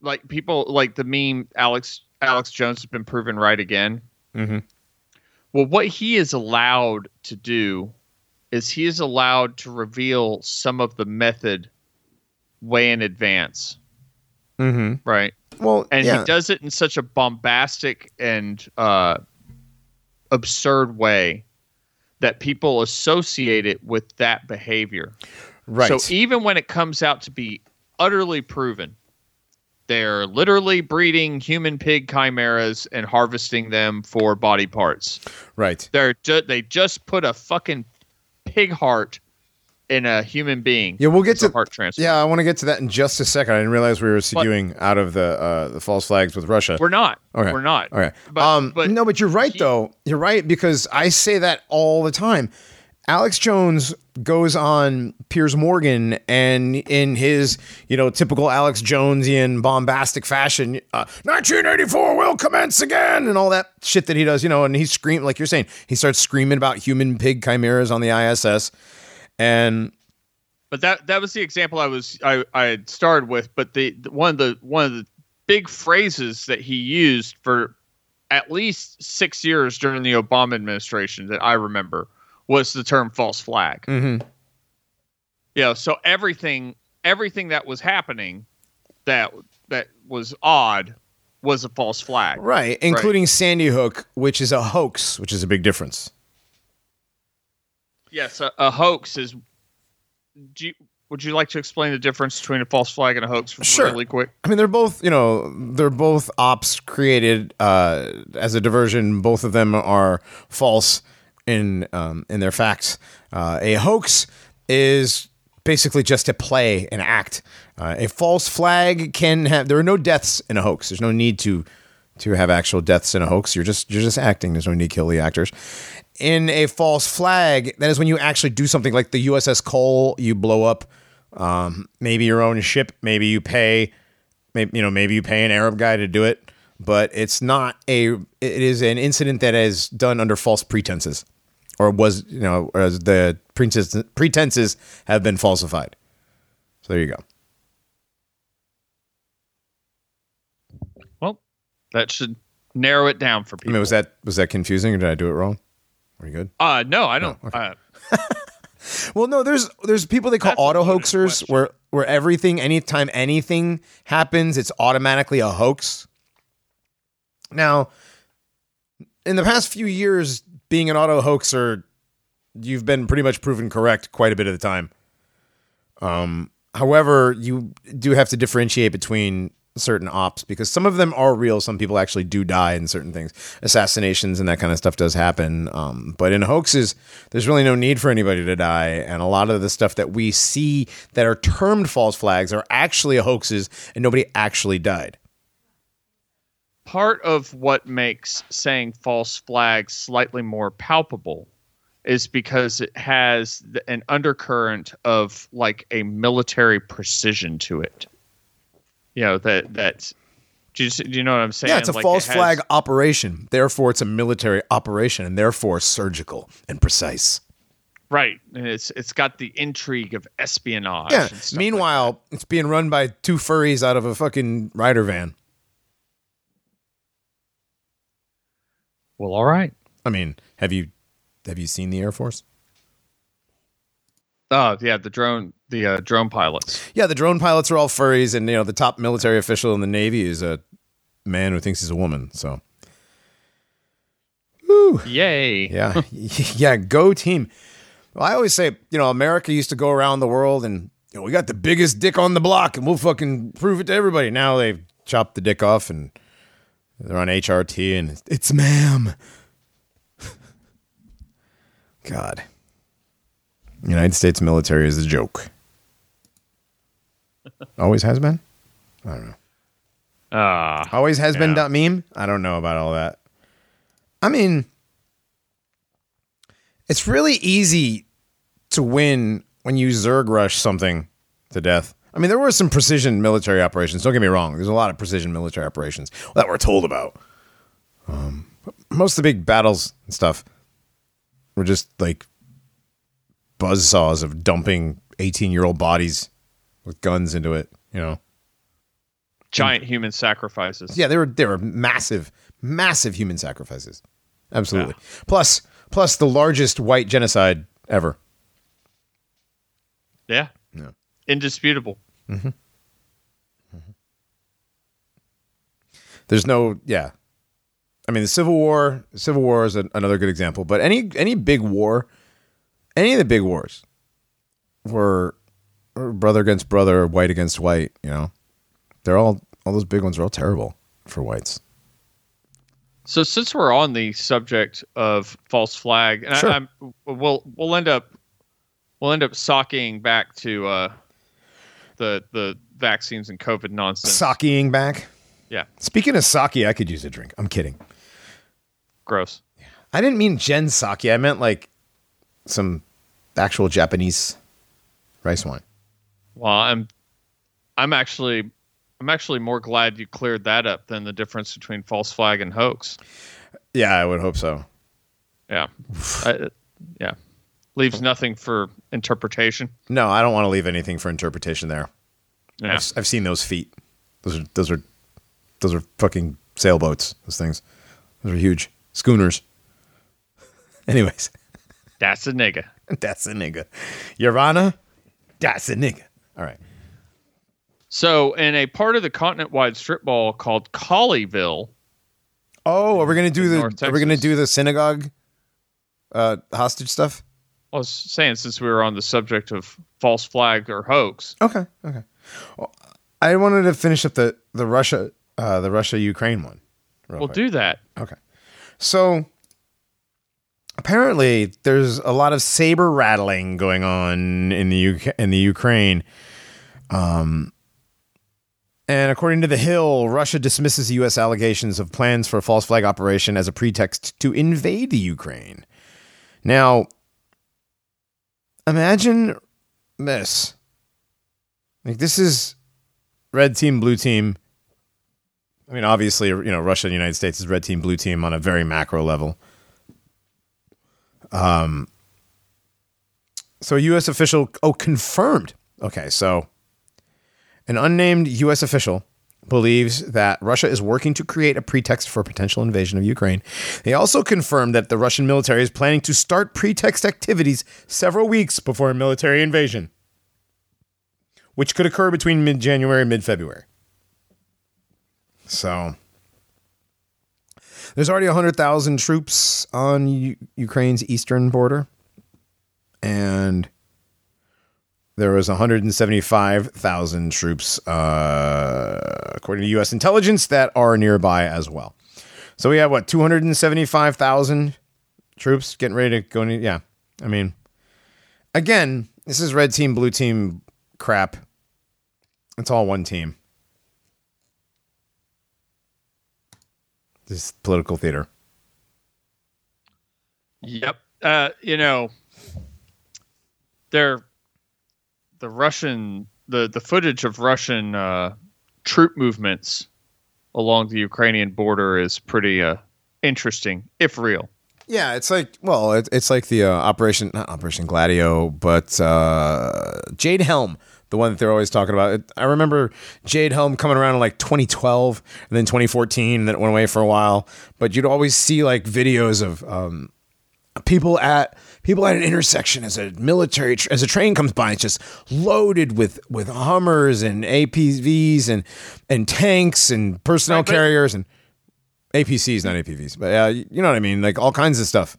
like people like the meme Alex Alex Jones has been proven right again. Mm-hmm. Well, what he is allowed to do is he is allowed to reveal some of the method way in advance, Mm-hmm. right? Well, And yeah. he does it in such a bombastic and uh, absurd way that people associate it with that behavior. Right. So even when it comes out to be utterly proven, they're literally breeding human pig chimeras and harvesting them for body parts. right. They're ju- they just put a fucking pig heart in a human being. Yeah, we'll get to heart transplant. Yeah, I want to get to that in just a second. I didn't realize we were seguing out of the uh, the false flags with Russia. We're not. Okay. We're not. Okay. But, um, but no, but you're right he- though. You're right because I say that all the time. Alex Jones goes on Piers Morgan and in his, you know, typical Alex Jonesian bombastic fashion, uh, 1984 will commence again and all that shit that he does, you know, and he's screaming like you're saying, he starts screaming about human pig chimeras on the ISS. And but that that was the example I was I, I had started with. But the, the one of the one of the big phrases that he used for at least six years during the Obama administration that I remember was the term false flag. Mhm. You know, so everything everything that was happening that that was odd was a false flag. right, including Sandy Hook, which is a hoax, which is a big difference. Yes, a, a hoax is. Do you, would you like to explain the difference between a false flag and a hoax Sure. really quick? I mean, they're both, you know, they're both ops created uh, as a diversion. Both of them are false in um, in their facts. Uh, a hoax is basically just a play, an act. Uh, a false flag can have. There are no deaths in a hoax. There's no need to to have actual deaths in a hoax. You're just you're just acting. There's no need to kill the actors. In a false flag, that is when you actually do something like the USS Cole. You blow up um, maybe your own ship. Maybe you pay maybe you know maybe you pay an Arab guy to do it, but it's not a. It is an incident that is done under false pretenses, or was you know as the pretenses pretenses have been falsified. So there you go. Well, that should narrow it down for people. I mean, was that was that confusing, or did I do it wrong? Are you good? Uh, no, I don't. uh, Well, no, there's there's people they call auto hoaxers where where everything anytime anything happens, it's automatically a hoax. Now, in the past few years, being an auto hoaxer, you've been pretty much proven correct quite a bit of the time. Um, however, you do have to differentiate between certain ops because some of them are real. Some people actually do die in certain things. Assassinations and that kind of stuff does happen. Um, but in hoaxes, there's really no need for anybody to die. And a lot of the stuff that we see that are termed false flags are actually hoaxes and nobody actually died. Part of what makes saying false flag slightly more palpable is because it has an undercurrent of like a military precision to it. You know that that. Do you, do you know what I'm saying? Yeah, it's a Like, false it has- flag operation. Therefore, it's a military operation and therefore surgical and precise. right? And it's it's got the intrigue of espionage. Yeah. stuff like Meanwhile, it's being run by two furries out of a fucking Ryder van. Well, all right. I mean, have you have you seen the Air Force? Oh yeah, the drone, the uh, drone pilots. Yeah, the drone pilots are all furries, and you know the top military official in the Navy is a man who thinks he's a woman. So, Woo. Yay! yeah, yeah, go team. Well, I always say, you know, America used to go around the world, and you know, we got the biggest dick on the block, and we'll fucking prove it to everybody. Now they've chopped the dick off, and they're on HRT, and it's ma'am. God. United States military is a joke. Always has been? I don't know. Ah, Always has been dot meme? I don't know about all that. I mean, it's really easy to win when you Zerg rush something to death. I mean, there were some precision military operations. Don't get me wrong. There's a lot of precision military operations that we're told about. Um, most of the big battles and stuff were just like buzzsaws of dumping 18 year old bodies with guns into it, you know? giant human sacrifices. Yeah, they were they were massive, massive human sacrifices. Absolutely. Plus, plus the largest white genocide ever. Yeah. Yeah. Indisputable. There's no yeah. I mean, the Civil War. Civil War is a, another good example. But any any big war, any of the big wars, were, were brother against brother, white against white. You know, they're all all those big ones are all terrible for whites. So since we're on the subject of false flag, and Sure. I, I'm, we'll we'll end up we'll end up socking back to uh, the the vaccines and COVID nonsense. Sakiing back. Yeah, Speaking of sake, I could use a drink. I'm kidding. gross. Yeah. I didn't mean Jen Psaki. I meant like some actual Japanese rice wine. Well, I'm I'm actually I'm actually more glad you cleared that up than the difference between false flag and hoax. Yeah, I would hope so. Yeah, I, yeah, leaves nothing for interpretation. No, I don't want to leave anything for interpretation there. Yeah, I've, I've seen those feet. Those are those are those are fucking sailboats. Those things. Those are huge schooners. Anyways, that's a nigga. that's a nigga. Your Honor, that's a nigga. All right. So, in a part of the continent-wide strip mall called Colleyville, Oh, are we gonna do the? Are we gonna do the synagogue uh, hostage stuff? I was saying since we were on the subject of false flag or hoax, Okay. Okay. Well, I wanted to finish up the the Russia uh, the Russia Ukraine one. we'll quick. do that. Okay. So apparently there's a lot of saber rattling going on in the UK in the Ukraine. Um and according to The Hill, Russia dismisses US allegations of plans for a false flag operation as a pretext to invade the Ukraine. Now, imagine this. Like this is red team, blue team. I mean, obviously, you know, Russia and the United States is red team, blue team on a very macro level. Um, so a U.S. official, oh, confirmed. Okay, so an unnamed U.S. official believes that Russia is working to create a pretext for a potential invasion of Ukraine. They also confirmed that the Russian military is planning to start pretext activities several weeks before a military invasion, which could occur between mid January and mid February. So there's already 100,000 troops on U- Ukraine's eastern border. And there was 175,000 troops, uh, according to U.S. intelligence, that are nearby as well. So we have what 275,000 troops getting ready to go. In, yeah, I mean, again, this is red team, blue team crap. It's all one team. This is political theater. Yep. Uh, you know, they're the Russian the the footage of Russian uh, troop movements along the Ukrainian border is pretty uh, interesting, if real. Yeah, it's like well, it, it's like the uh, Operation not Operation Gladio, but uh, Jade Helm, the one that they're always talking about. It, I remember Jade Helm coming around in like 2012 and then 2014, and then it went away for a while. But you'd always see like videos of um, people at people at an intersection as a military as a train comes by. It's just loaded with with Hummers and APVs and and tanks and personnel Right, carriers and APCs, not APVs, but uh, you know what I mean, like all kinds of stuff,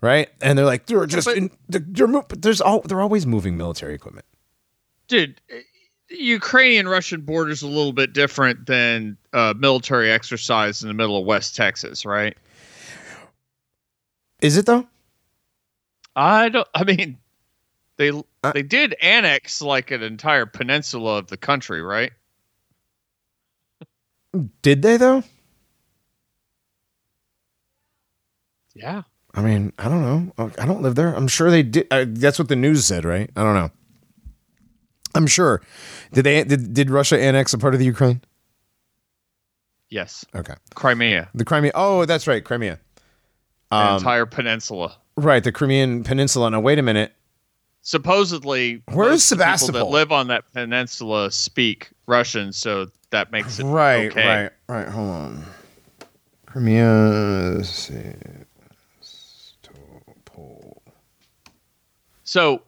right? And they're like they're just But- in, they're, they're there's all they're always moving military equipment. Dude, Ukrainian Russian border is a little bit different than uh, military exercise in the middle of West Texas, right? Is it though? I don't. I mean, they Uh, they did annex like an entire peninsula of the country, right? Did they though? Yeah. I mean, I don't know. I don't live there. I'm sure they did. Uh, that's what the news said, right? I don't know. I'm sure. Did they? Did, did Russia annex a part of the Ukraine? Yes. Okay, Crimea, the Crimea. Oh, that's right, Crimea. Um, entire peninsula. Right, the Crimean Peninsula. Now, wait a minute. Supposedly, Where is most people Sebastopol? that live on that peninsula speak Russian, so that makes it Right, okay. right, right. Hold on. Crimea. Sebastopol. So,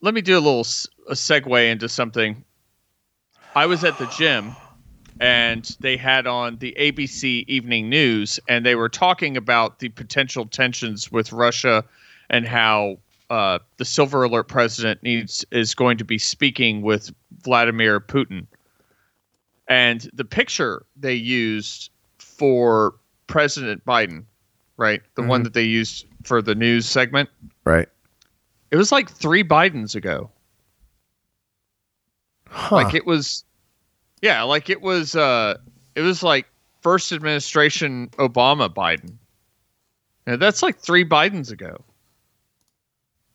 let me do a little a segue into something. I was at the gym, and they had on the ABC Evening News, and they were talking about the potential tensions with Russia and how uh, the Silver Alert president needs is going to be speaking with Vladimir Putin. And the picture they used for President Biden, right, the one that they used for the news segment Right. It was like three Bidens ago. Huh. Like it was, yeah, like it was. uh It was like first administration Obama Biden. And that's like three Bidens ago.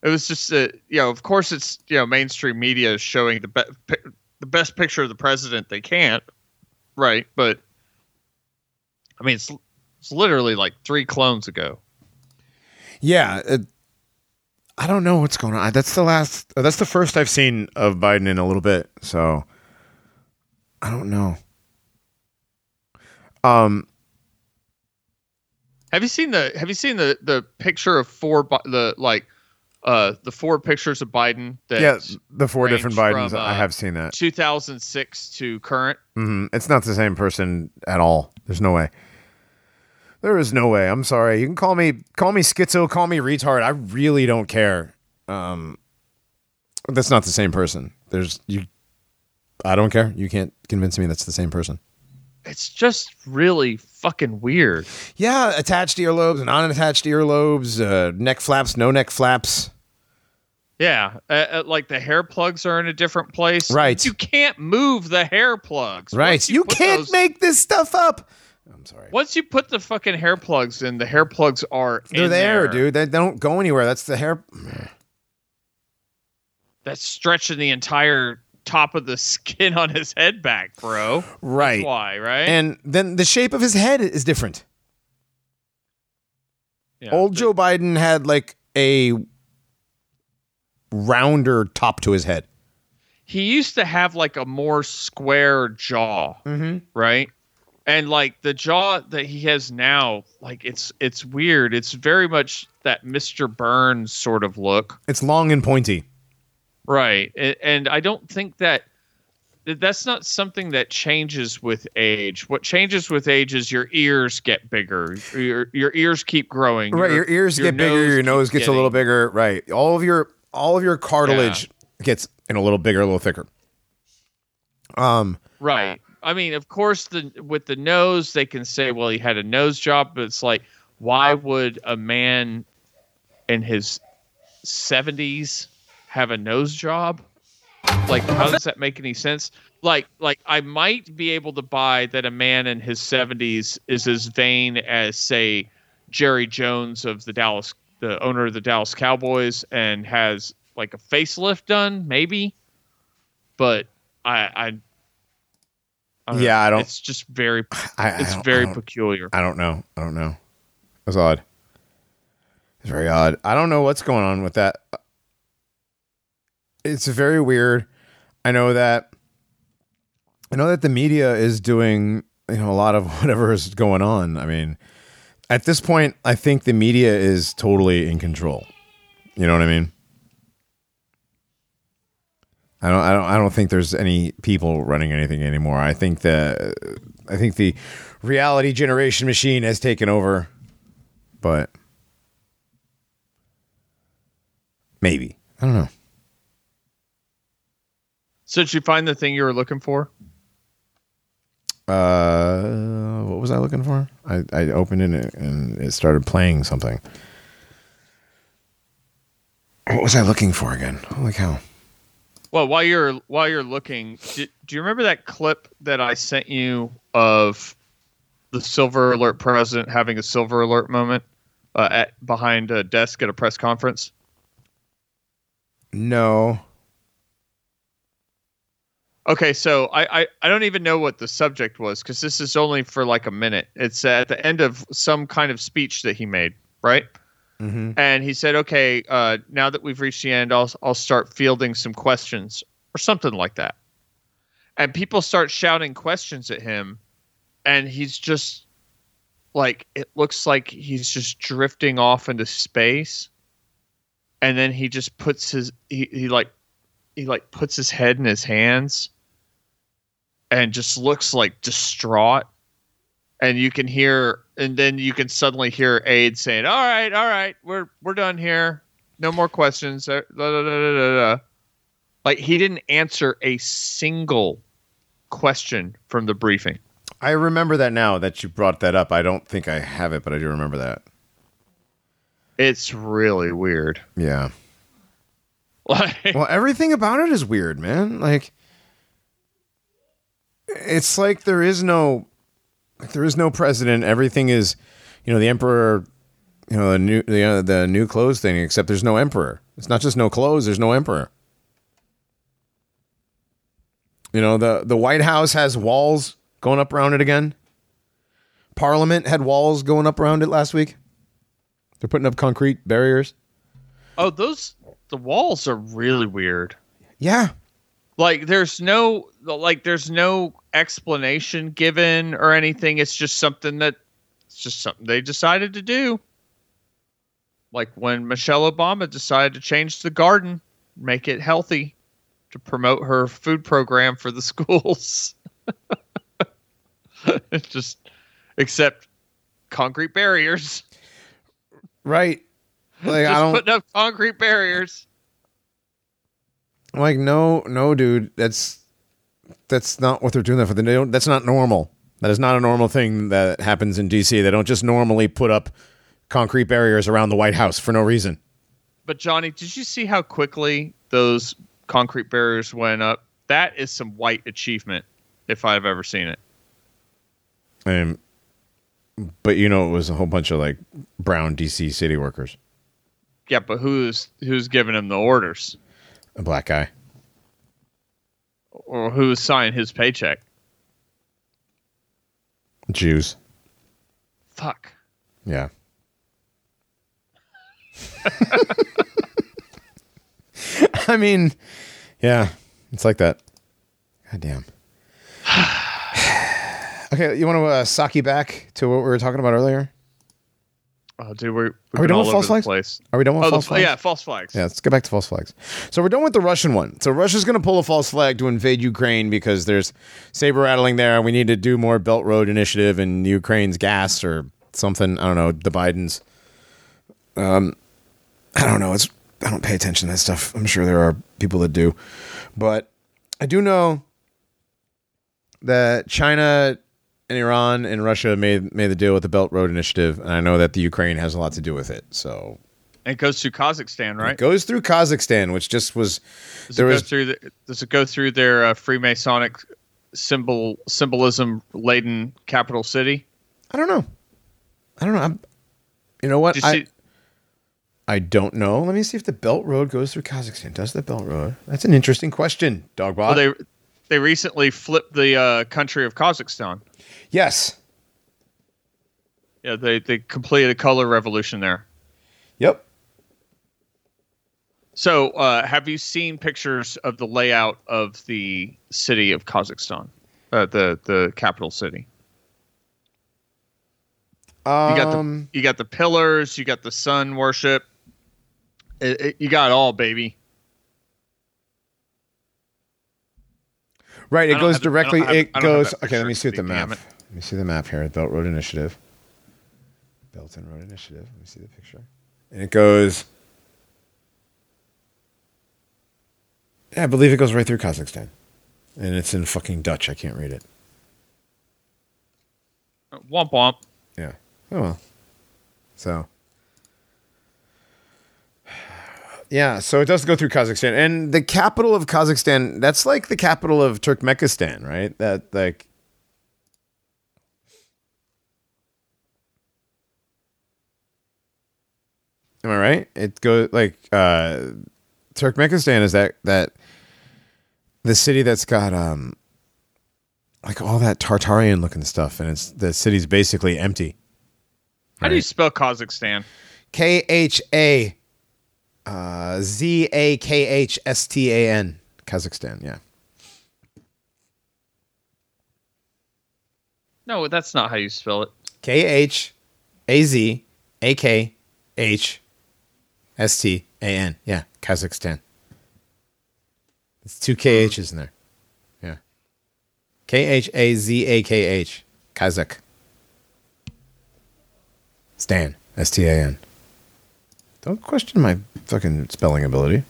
It was just, uh, you know, of course, it's you know, mainstream media is showing the be- the best picture of the president they can't, right? But I mean, it's it's literally like three clones ago. Yeah, it, I don't know what's going on. That's the last. uh, That's the first I've seen of Biden in a little bit. So I don't know. Um, Have you seen the Have you seen the the picture of four the like uh the four pictures of Biden that yeah, the four different Bidens. from, uh, I have seen that. 2006 to current? hmm It's not the same person at all. There's no way. There is no way. I'm sorry. You can call me call me schizo, call me retard. I really don't care. Um, that's not the same person. There's you. I don't care. You can't convince me that's the same person. It's just really fucking weird. Yeah, attached earlobes, non-attached earlobes, uh, neck flaps, no neck flaps. Yeah, uh, uh, like the hair plugs are in a different place. Right. You can't move the hair plugs. Right. Once You, can't those- make this stuff up. I'm sorry. Once you put the fucking hair plugs in, the hair plugs are They're there, there, dude. They don't go anywhere. That's the hair. That's stretching the entire top of the skin on his head back, bro. Right. That's why, right? And then the shape of his head is different. Yeah. Old Joe Biden had like a rounder top to his head. he used to have like a more square jaw, Mm-hmm. right? And like the jaw that he has now, like it's it's weird. It's very much that Mr. Burns sort of look, It's long and pointy. Right? And, I don't think that that's not something that changes with age. What changes with age is your ears get bigger, your your ears keep growing, Right. Your ears get bigger. Your nose gets a little bigger. Right. All of your all of your cartilage gets in a little bigger, a little thicker. Um. Right. I mean, of course, the with the nose, they can say, "Well, he had a nose job," but it's like, why would a man in his seventies have a nose job? Like, how does that make any sense? Like, like I might be able to buy that a man in his seventies is as vain as, say, Jerry Jones of the Dallas, the owner of the Dallas Cowboys, and has like a facelift done, maybe. But I, I, I don't Yeah, know. I don't- It's just very, I, I it's very peculiar. I don't know. I don't know. It's odd. It's very odd. I don't know what's going on with that. It's very weird. I know that. I know that the media is doing you know a lot of whatever is going on. I mean, at this point, I think the media is totally in control. You know what I mean? I don't. I don't. I don't think there's any people running anything anymore. I think the. I think the reality generation machine has taken over, but maybe I don't know. So did you find the thing you were looking for? Uh, what was I looking for? I, I opened it and it started playing something. What was I looking for again? Holy cow! Well, while you're while you're looking, do, do you remember that clip that I sent you of the Silver Alert president having a Silver Alert moment uh, at behind a desk at a press conference? No. Okay, so I, I, I don't even know what the subject was because this is only for like a minute. It's at the end of some kind of speech that he made, right? Mm-hmm. And he said, "Okay, uh, now that we've reached the end, I'll I'll start fielding some questions or something like that." And people start shouting questions at him, and he's just like it looks like he's just drifting off into space. And then he just puts his he, he like he like puts his head in his hands and just looks like distraught and you can hear and then you can suddenly hear aide saying all right all right we're we're done here no more questions Uh, da, da, da, da, da, da." like he didn't answer a single question from the briefing I remember that now that you brought that up. I don't think I have it, but I do remember that. it's really weird Yeah. Like, Well, everything about it is weird, man. Like it's like there is no like there is no president. Everything is, you know, the emperor, you know, the new the uh, the new clothes thing except there's no emperor. It's not just no clothes, there's no emperor. You know, the the White House has walls going up around it again. Parliament had walls going up around it last week. They're putting up concrete barriers. oh, those the walls are really weird. Yeah. Like, there's no like, there's no explanation given or anything. It's just something that it's just something they decided to do. Like when Michelle Obama decided to change the garden, make it healthy, to promote her food program for the schools. it's just except concrete barriers. Right. Like just I don't putting up concrete barriers. Like no, no, dude. That's that's not what they're doing that for. They don't. That's not normal. That is not a normal thing that happens in DC. They don't just normally put up concrete barriers around the White House for no reason. But Johnny, did you see how quickly those concrete barriers went up? That is some white achievement, if I've ever seen it. Um, but you know, it was a whole bunch of like brown DC city workers, Yeah, but who's who's giving him the orders, a black guy. or who's signing his paycheck? Jews. Fuck. Yeah. I mean, yeah, it's like that. God damn. okay, you want to uh, sock you back to what we were talking about earlier? Oh, dude, we're, Are we done all with false flags? place. Are we done with Oh, the, false flags? yeah, false flags. Yeah, let's get back to false flags. So we're done with the Russian one. So Russia's going to pull a false flag to invade Ukraine because there's saber rattling there. We need to do more Belt Road Initiative and Ukraine's gas or something. I don't know. The Bidens. Um, I don't know. It's I don't pay attention to that stuff. I'm sure there are people that do, but I do know that China and Iran and Russia made made the deal with the Belt Road Initiative, and I know that the Ukraine has a lot to do with it. So it goes through Kazakhstan, right? it goes through Kazakhstan, which just was Does there it go was through the, Does it go through their uh, Freemasonic symbol symbolism laden capital city? I don't know. I don't know. I'm, you know what? Did I see? I don't know. Let me see if the Belt Road goes through Kazakhstan. Does the Belt Road? That's an interesting question, Dogbot. Well, they they recently flipped the uh, country of Kazakhstan. yes. Yeah, they they completed a color revolution there. Yep. So, uh, have you seen pictures of the layout of the city of Kazakhstan, uh, the the capital city? You got Um, the you got the pillars, you got the sun worship. It, it- you got all, baby. Right. It goes have the- I don't directly. have- it I don't have goes. Okay. Let me see what the map. Let me see the map here. Belt Road Initiative. Belton Road Initiative. Let me see the picture. And it goes. Yeah, I believe it goes right through Kazakhstan, and it's in fucking Dutch. I can't read it. Uh, womp womp. Yeah. Oh well. So. Yeah, so it does go through Kazakhstan, and the capital of Kazakhstan. That's like the capital of Turkmenistan, right? That like. Am I right? It goes like uh, Turkmenistan is that that the city that's got um like all that Tartarian looking stuff, and it's the city's basically empty. How do you spell Kazakhstan? K H A uh, Z A K H S T A N, Kazakhstan. Yeah. No, that's not how you spell it. K H A Z A K H S T A N. Yeah, Kazakhstan. It's two K H's in there. Yeah. K H A Z A K H. Kazakh. Stan. S T A N. Don't question my fucking spelling ability.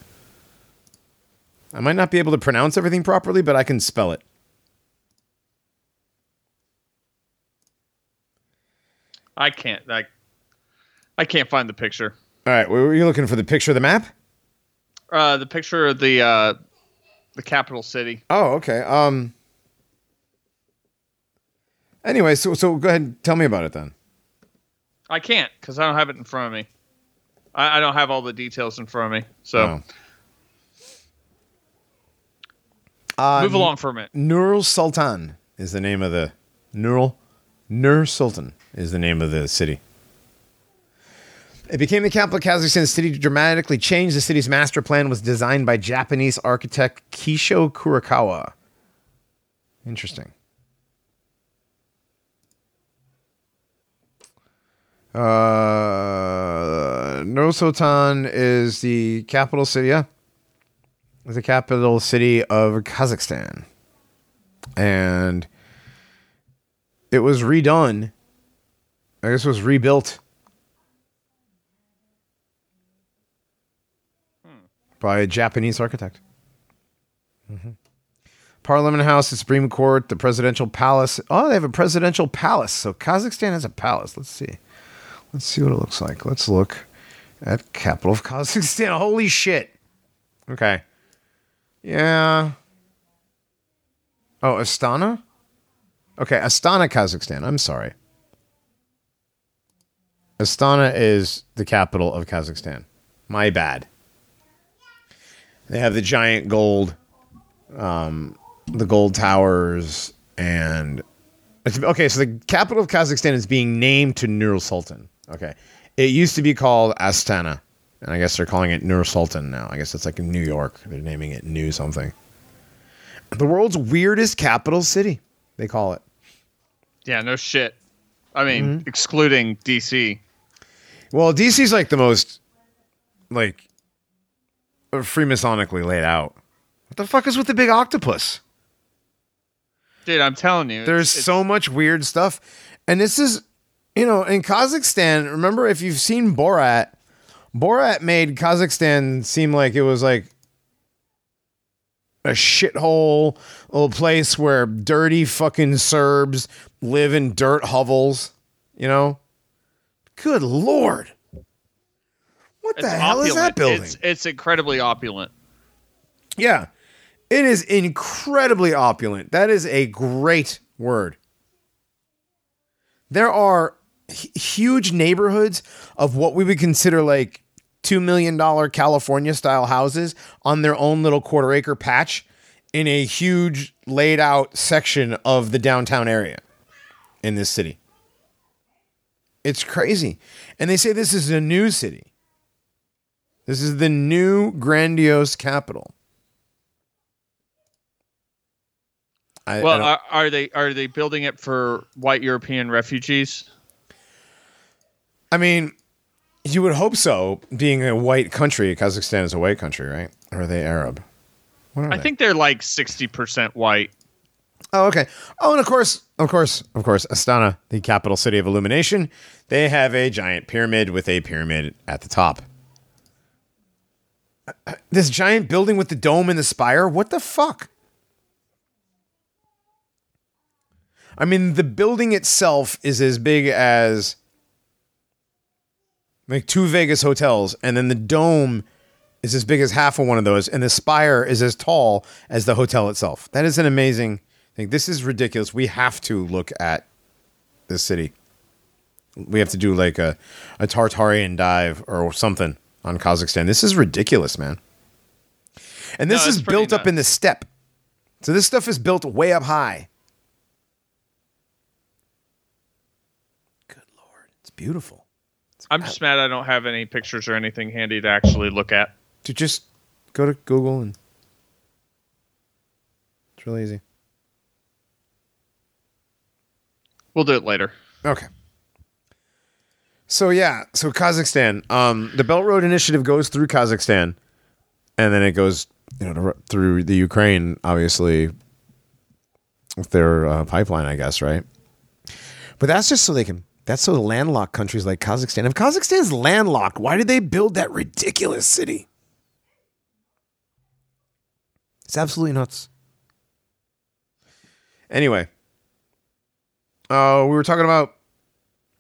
I might not be able to pronounce everything properly, but I can spell it. I can't. Like, I can't find the picture. All right, were you looking for the picture of the map? Uh, the picture of the uh, the capital city. Oh, okay. Um. Anyway, so so go ahead and tell me about it then. I can't because I don't have it in front of me. I, I don't have all the details in front of me. So Oh. Uh, move along for a minute. Nur Sultan is the name of the Nur Nur Sultan is the name of the city. It became the capital of Kazakhstan. The city dramatically changed. The city's master plan was designed by Japanese architect Kisho Kurokawa. Interesting. Uh, Nur Sultan is the capital city. Yeah, is the capital city of Kazakhstan, and it was redone. I guess it was rebuilt by a Japanese architect. Mhm. Parliament House, the Supreme Court, the presidential palace. Oh, they have a presidential palace. So Kazakhstan has a palace. Let's see. Let's see what it looks like. Let's look at capital of Kazakhstan. Holy shit. Okay. Yeah. Oh, Astana? Okay, Astana, Kazakhstan. I'm sorry. Astana is the capital of Kazakhstan. My bad. They have the giant gold, um, the gold towers, and okay. So the capital of Kazakhstan is being named to Nur Sultan. Okay, it used to be called Astana, and I guess they're calling it Nur Sultan now. I guess it's like in New York. They're naming it New something. The world's weirdest capital city. They call it. Yeah, no shit. I mean, mm-hmm. excluding DC. Well, DC's like the most like Freemasonically laid out. What the fuck is with the big octopus? Dude, I'm telling you. There's it's- so much weird stuff. And this is, you know, in Kazakhstan, remember if you've seen Borat, Borat made Kazakhstan seem like it was like a shithole little place where dirty fucking Serbs live in dirt hovels, you know? Good lord. What the it's hell is that building? It's, it's incredibly opulent. Yeah. It is incredibly opulent. That is a great word. There are huge neighborhoods of what we would consider like $2 million California style houses on their own little quarter acre patch in a huge laid out section of the downtown area in this city. It's crazy. And they say this is a new city. This is the new grandiose capital. I, I Well, don't- are, are they are they building it for white European refugees? I mean, you would hope so, being a white country. Kazakhstan is a white country, right? Or are they Arab? Are I they? think they're like sixty percent white. Oh, okay. Oh, and of course, of course, of course, Astana, the capital city of illumination, they have a giant pyramid with a pyramid at the top. Uh, this giant building with the dome and the spire, what the fuck? I mean, the building itself is as big as like two Vegas hotels, and then the dome is as big as half of one of those, and the spire is as tall as the hotel itself. That is an amazing thing. This is ridiculous. We have to look at this city. We have to do like a, a Tartarian dive or something on Kazakhstan. This is ridiculous, man. And this No, is built up in the nuts. steppe. So this stuff is built way up high. Good lord. It's beautiful. I'm just mad I don't have any pictures or anything handy to actually look at. To just go to Google and it's really easy. We'll do it later. Okay. So yeah, so Kazakhstan, um, the Belt Road Initiative goes through Kazakhstan, and then it goes, you know, to- through the Ukraine, obviously, with their uh, pipeline, I guess, right? But that's just so they can. That's so landlocked countries like Kazakhstan. If Kazakhstan's landlocked, why did they build that ridiculous city? It's absolutely nuts. Anyway, uh, we were talking about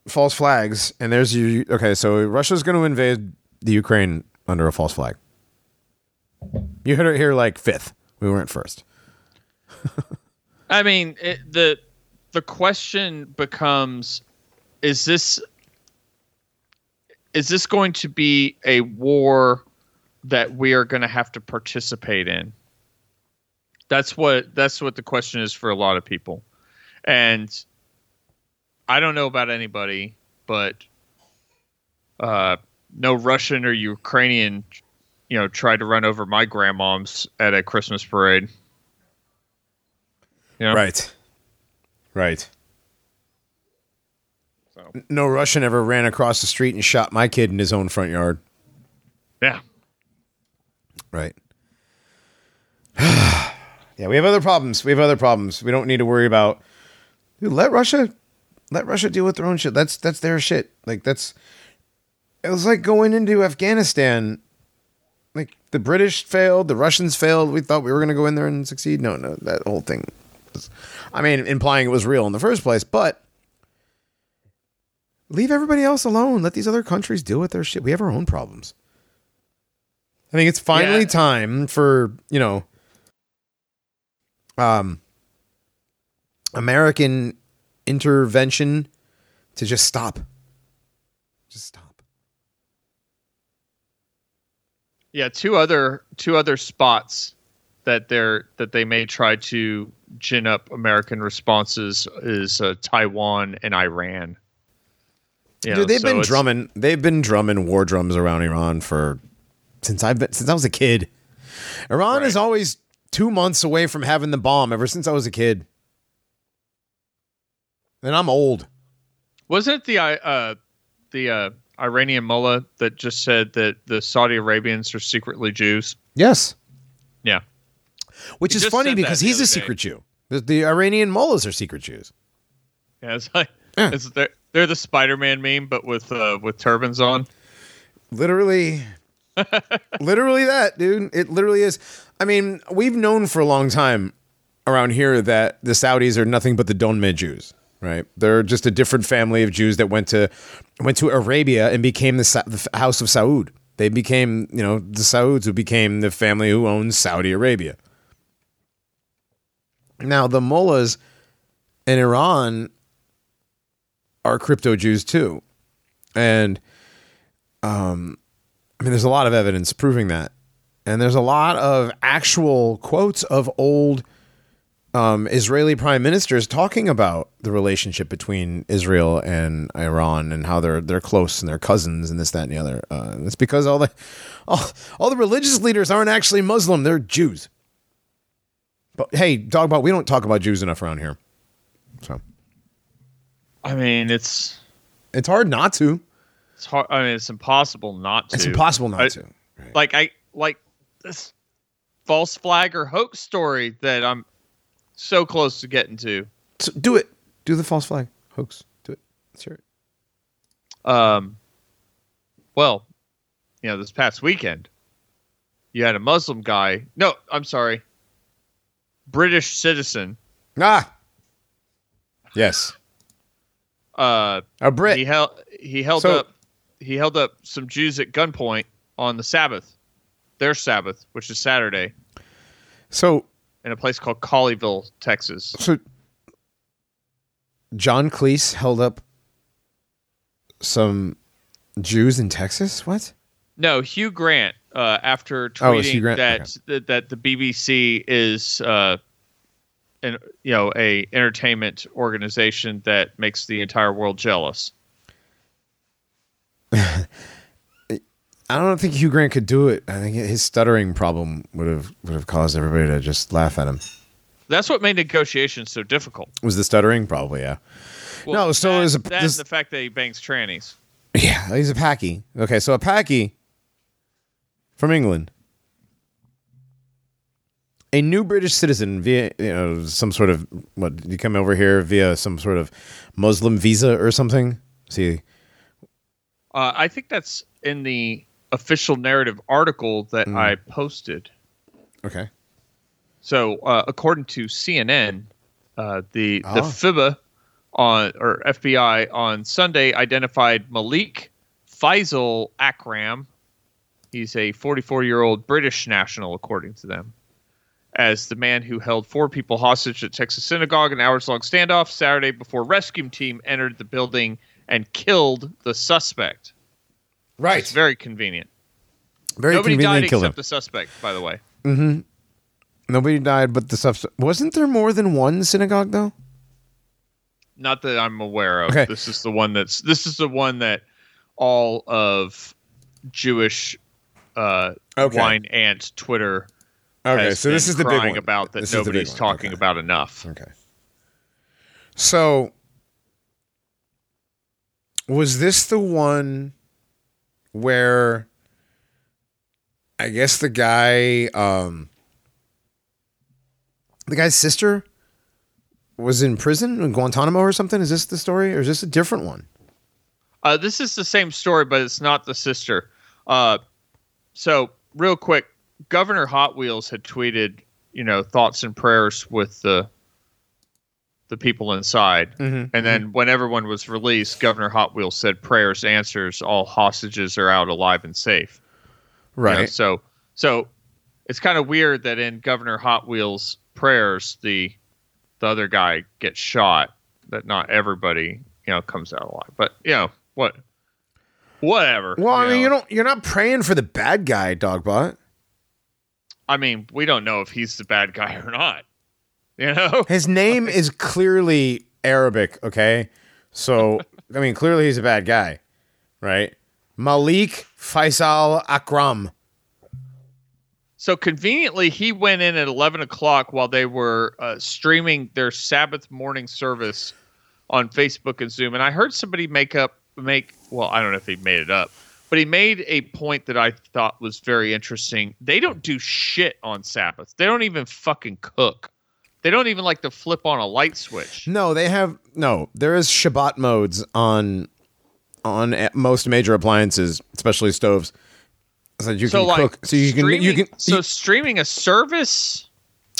false flags, and there's you. Okay, so Russia's going to invade the Ukraine under a false flag. You heard it here like fifth. We weren't first. I mean, it, the the question becomes: Is this is this going to be a war that we are going to have to participate in? That's what that's what the question is for a lot of people, and I don't know about anybody, but uh, no Russian or Ukrainian, you know, tried to run over my grandmom's at a Christmas parade. You know? Right. Right. No Russian ever ran across the street and shot my kid in his own front yard. Yeah. Right. yeah, we have other problems. We have other problems. We don't need to worry about. Dude, let Russia, let Russia deal with their own shit. That's that's their shit. Like that's. It was like going into Afghanistan. Like the British failed, the Russians failed. We thought we were going to go in there and succeed. No, no, that whole thing. Was, I mean, implying it was real in the first place, but leave everybody else alone. Let these other countries deal with their shit. We have our own problems. I think it's finally Yeah. time for, you know, um American intervention to just stop. Just stop. Yeah, two other two other spots that they're that they may try to gin up American responses is uh, Taiwan and Iran. You know, Dude, they've so been drumming they've been drumming war drums around Iran for since I've been since I was a kid. Iran is always 2 months away from having the bomb ever since I was a kid. And I'm old. Wasn't it the uh, the uh, Iranian mullah that just said that the Saudi Arabians are secretly Jews? Yes. Yeah, Which He is funny because he's a day. secret Jew. The, the Iranian mullahs are secret Jews. yeah. It's like Yeah. it's they're, they're the Spider-Man meme, but with uh, with turbans on. Literally, literally that, dude. It literally is. I mean, we've known for a long time around here that the Saudis are nothing but the Donme Jews, right? They're just a different family of Jews that went to went to Arabia and became the, Sa- the House of Saud. They became, you know, the Sauds who became the family who owns Saudi Arabia. Now, the mullahs in Iran are crypto Jews too. And I mean, there's a lot of evidence proving that. And there's a lot of actual quotes of old um, Israeli prime ministers talking about the relationship between Israel and Iran and how they're they're close and they're cousins and this, that, and the other. Uh, it's because all the all, all the religious leaders aren't actually Muslim; they're Jews. But hey, dog, about we don't talk about Jews enough around here, so I mean, it's it's hard not to. it's hard. I mean, it's impossible not to. It's impossible not I- to. like I like this false flag or hoax story that I'm so close to getting to. So do it. Do the false flag hoax. Do it. Let's hear it. Um, well, you know, this past weekend, you had a Muslim guy. No, I'm sorry, British citizen. Ah. Yes. Uh, A Brit. he held he held So- up he held up some Jews at gunpoint on the Sabbath, their Sabbath, which is Saturday, so in a place called Colleyville, Texas. so John Cleese held up some Jews in Texas. What? No, Hugh Grant. Uh, after Oh, tweeting Grant, that, that that the BBC is, uh, an you know, a entertainment organization that makes the entire world jealous. I don't think Hugh Grant could do it. I think his stuttering problem would have would have caused everybody to just laugh at him. That's what made negotiations so difficult. Was the stuttering? Probably, yeah. Well, No, so that, is a- that this- the fact that he bangs trannies. Yeah, he's a packy. Okay, so a packy from England, a new British citizen via you know some sort of what did you come over here via some sort of Muslim visa or something? See, Uh, I think that's in the official narrative article that Mm. I posted. okay, So, uh, according to CNN, uh, the the Ah. FIBA on or FBI on Sunday identified Malik Faisal Akram He's a 44 year old British national, according to them, as the man who held four people hostage at Texas synagogue, an hours long standoff Saturday before rescue team entered the building and killed the suspect. Right. It's very convenient. Very Nobody died conveniently killed him. except the suspect, by the way. Nobody died, but the suspect. Wasn't there more than one synagogue though? Not that I'm aware of. Okay. This is the one that's this is the one that all of Jewish uh, Okay. wine ant Twitter. Okay, so this is the big one. about that This is the big nobody's talking Okay. about enough. Okay. So was this the one where I guess the guy um the guy's sister was in prison in Guantanamo or something? Is this the story or is this a different one? Uh, this is the same story, but it's not the sister. Uh, so, real quick, Governor Hot Wheels had tweeted, you know, thoughts and prayers with the the people inside, Mm-hmm. and then when everyone was released, Governor Hot Wheels said, "Prayers answers. All hostages are out alive and safe." You know, Right. so, so it's kind of weird that in Governor Hot Wheels' prayers, the the other guy gets shot. That not everybody, you know, comes out alive. But you know what? Whatever. Well, I mean, know. you don't you're not praying for the bad guy, dogbot. I mean, we don't know if he's the bad guy or not. You know. His name is clearly Arabic, okay? So, I mean, clearly he's a bad guy, right? Malik Faisal Akram. So conveniently, he went in at 11 o'clock while they were uh, streaming their Sabbath morning service on Facebook and Zoom. And I heard somebody make up, make, well, I don't know if he made it up, but he made a point that I thought was very interesting. They don't do shit on Sabbath, they don't even fucking cook. They don't even like to flip on a light switch. No, they have no. There is Shabbat modes on on most major appliances, especially stoves, so you So can like, cook. So you can you can so you- streaming a service.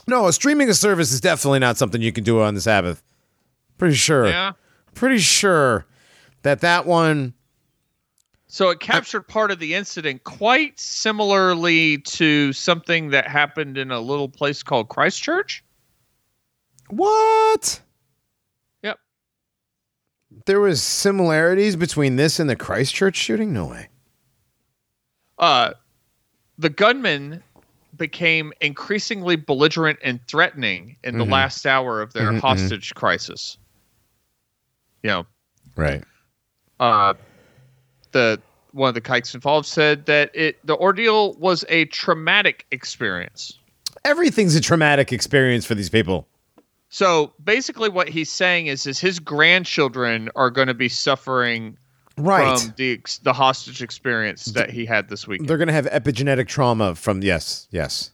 no streaming a service is definitely not something you can do on the Sabbath. Pretty sure. Yeah. Pretty sure that that one. So it captured part of the incident quite similarly to something that happened in a little place called Christchurch. What? Yep. There was similarities between this and the Christchurch shooting. No way. Uh, the gunman became increasingly belligerent and threatening in the last hour of their hostage crisis. You know, Right. uh, the one of the kikes involved said that it the ordeal was a traumatic experience. Everything's a traumatic experience for these people. So basically, what he's saying is, is his grandchildren are going to be suffering Right. from the ex- the hostage experience that he had this weekend. They're going to have epigenetic trauma from yes, yes.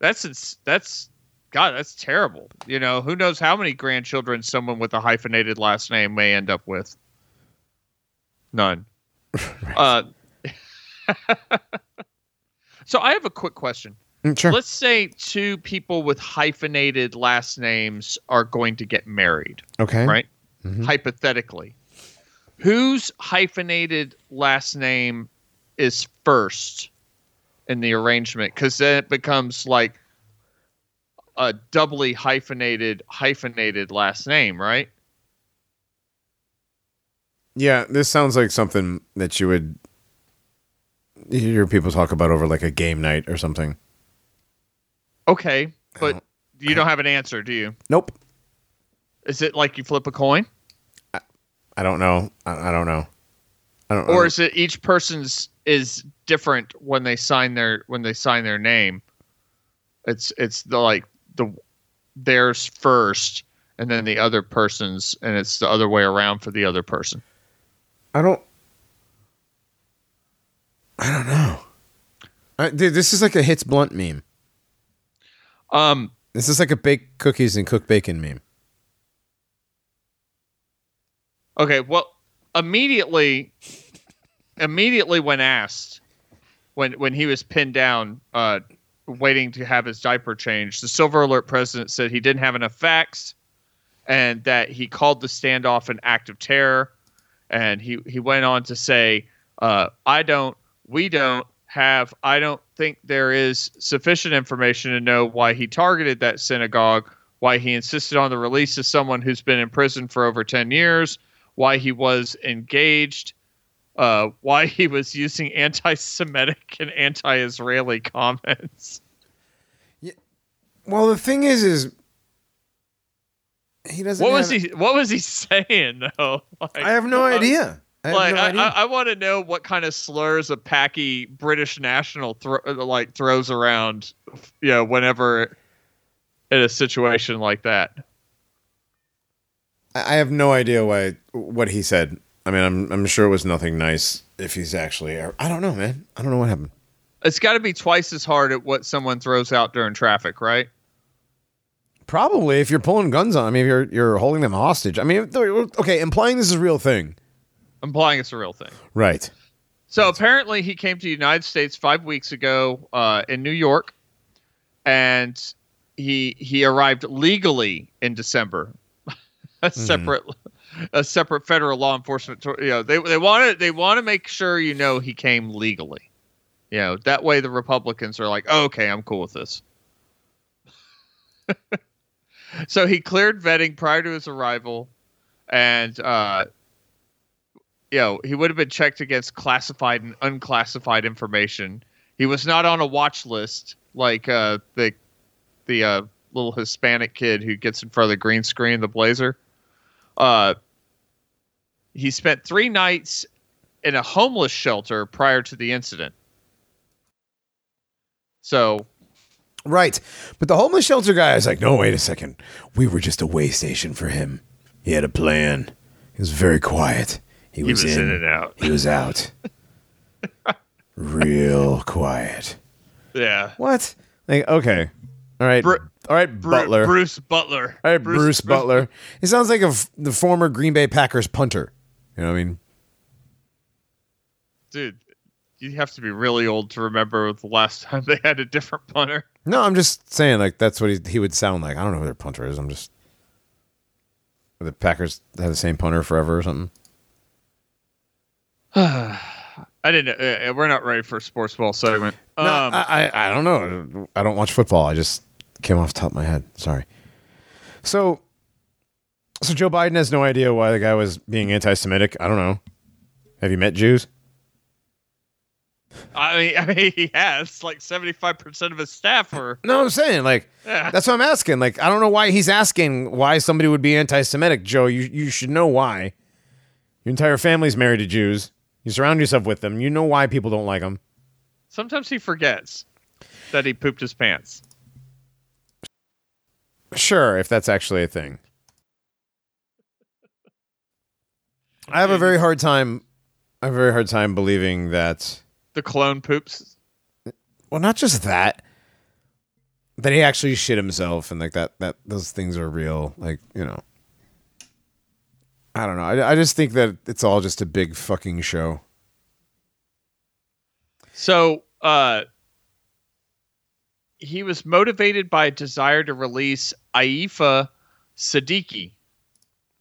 That's ins- that's God, that's terrible. You know, who knows how many grandchildren someone with a hyphenated last name may end up with? None. uh, so I have a quick question. Mm, Sure. Let's say two people with hyphenated last names are going to get married, okay. right? Hypothetically, whose hyphenated last name is first in the arrangement? Because then it becomes like a doubly hyphenated hyphenated last name, right? Yeah, this sounds like something that you would hear people talk about over like a game night or something. Okay, but don't- you don't have an answer, do you? Nope. Is it like you flip a coin, I don't know. I, I don't know. I don't. or I is it each person's is different when they sign their when they sign their name? It's it's the like the theirs first, and then the other person's, and it's the other way around for the other person. I don't. I don't know. I, dude, this is like a hits blunt meme. Um, This is like a bake cookies and cook bacon meme. Okay, well, immediately, immediately when asked, when when he was pinned down, uh, waiting to have his diaper changed, the Silver Alert president said he didn't have enough facts, and that he called the standoff an act of terror, and he he went on to say, uh, "I don't, we don't, have I don't think there is sufficient information to know why he targeted that synagogue, why he insisted on the release of someone who's been in prison for over 10 years, why he was engaged, uh, why he was using anti Semitic and anti Israeli comments. Well, the thing is, is he doesn't. What was he what was he saying though? Like, I have no uh, idea. I like no I, idea. I, I want to know what kind of slurs a packy British national thro- like throws around, you know, whenever in a situation like that. I I have no idea why what he said. I mean, I'm I'm sure it was nothing nice. If he's actually, I don't know, man. I don't know what happened. It's got to be twice as hard at what someone throws out during traffic, right? Probably if you're pulling guns on. I mean, if you're you're holding them hostage. I mean, okay, implying this is a real thing, Implying it's a real thing. right? So apparently, he came to the United States five weeks ago uh, in New York, and he he arrived legally in December. a separate a separate federal law enforcement. You know, they they want to they want to make sure you know he came legally. You know that way the Republicans are like, oh, okay, I'm cool with this. so he cleared vetting prior to his arrival, and uh, you know, he would have been checked against classified and unclassified information. He was not on a watch list like uh, the the uh, little Hispanic kid who gets in front of the green screen, the Blazer. Uh, he spent three nights in a homeless shelter prior to the incident. So Right. But the homeless shelter guy is like, no, wait a second. We were just a way station for him. He had a plan. He was very quiet. He he was, was in. in and out. He was out. Real quiet. Yeah. What? Like, okay. All right. Bru- All right, Bru- Butler. Bruce Butler. All right, Bruce, Butler. He sounds like a f- the former Green Bay Packers punter. You know what I mean? Dude, you have to be really old to remember the last time they had a different punter. No, I'm just saying, like, that's what he, he would sound like. I don't know who their punter is. I'm just. The Packers have the same punter forever or something. I didn't. Uh, we're not ready for a sports ball segment. No, Um, I, I I don't know. I don't watch football. I just came off the top of my head. Sorry. So, so Joe Biden has no idea why the guy was being anti-Semitic. I don't know. Have you met Jews? I mean, I mean, he has like seventy-five percent of his staff are. No, I'm saying like Yeah. that's what I'm asking. Like I don't know why he's asking why somebody would be anti-Semitic. Joe, you you should know why. Your entire family's married to Jews. You surround yourself with them. You know why people don't like them. Sometimes he forgets that he pooped his pants. Sure, if that's actually a thing. I have a very hard time. I have a very hard time believing that. The clone poops. Well, not just that. That he actually shit himself and like that. That those things are real. Like you know. I don't know. I, I just think that it's all just a big fucking show. So, uh, he was motivated by a desire to release Aafia Siddiqui,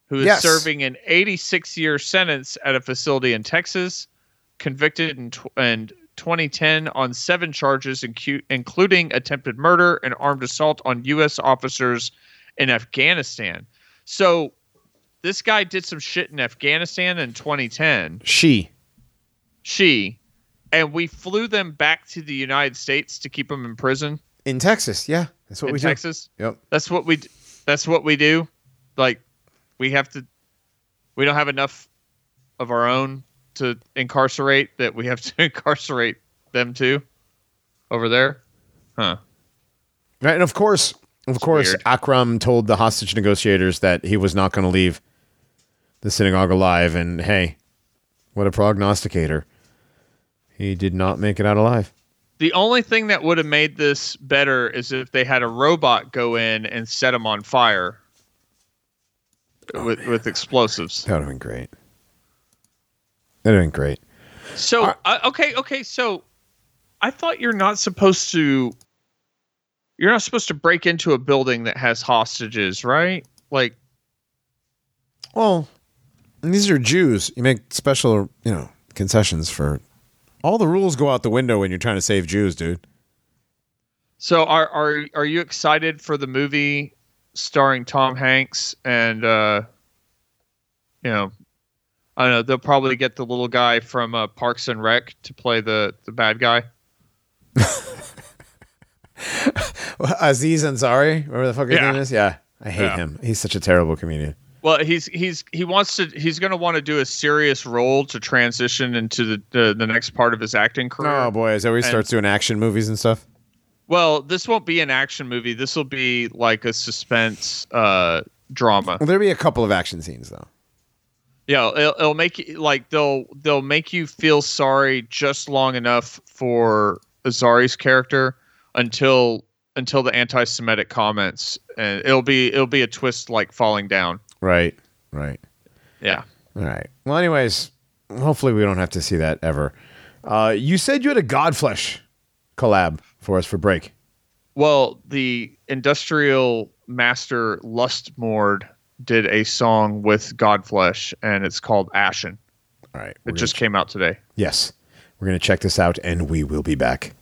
who is Yes. serving an 86 year sentence at a facility in Texas, convicted in, tw- in 2010 on seven charges, incu- including attempted murder and armed assault on U.S. officers in Afghanistan. So, this guy did some shit in Afghanistan in 2010 She. she and we flew them back to the United States to keep them in prison In Texas, yeah, that's what in we Texas. do. Yep. That's what we d- that's what we do. Like we have to we don't have enough of our own to incarcerate that we have to incarcerate them too over there. Huh. Right, and of course, of course, weird. Akram told the hostage negotiators that he was not going to leave the synagogue alive. And hey, what a prognosticator! He did not make it out alive. The only thing that would have made this better is if they had a robot go in and set him on fire oh, with with explosives. That would have been great. Have been great. So uh, okay, okay. So I thought you're not supposed to. You're not supposed to break into a building that has hostages, right? Like, Well, and these are Jews. You make special, you know, concessions for All the rules go out the window when you're trying to save Jews, dude. So are are are you excited for the movie starring Tom Hanks and uh you know I don't know, they'll probably get the little guy from uh, Parks and Rec to play the the bad guy. Aziz Ansari, whatever the fuck his Yeah. name is. Yeah, I hate Yeah. him. He's such a terrible comedian. Well, he's he's he wants to he's going to want to do a serious role to transition into the the, the next part of his acting career. Oh boy, is that where he And- starts doing action movies and stuff? Well, this won't be an action movie. This will be like a suspense uh drama. Well, there'll be a couple of action scenes though. Yeah, it'll, it'll make you like they'll they'll make you feel sorry just long enough for Azari's character until until the anti-Semitic comments, and it'll be it'll be a twist like falling down. Right, right. Yeah. All right. Well, anyways, hopefully we don't have to see that ever. Uh, you said you had a Godflesh collab for us for break. Well, the industrial master Lustmord did a song with Godflesh, and it's called Ashen. All right. It just gonna- came out today. yes. We're gonna check this out, and we will be back.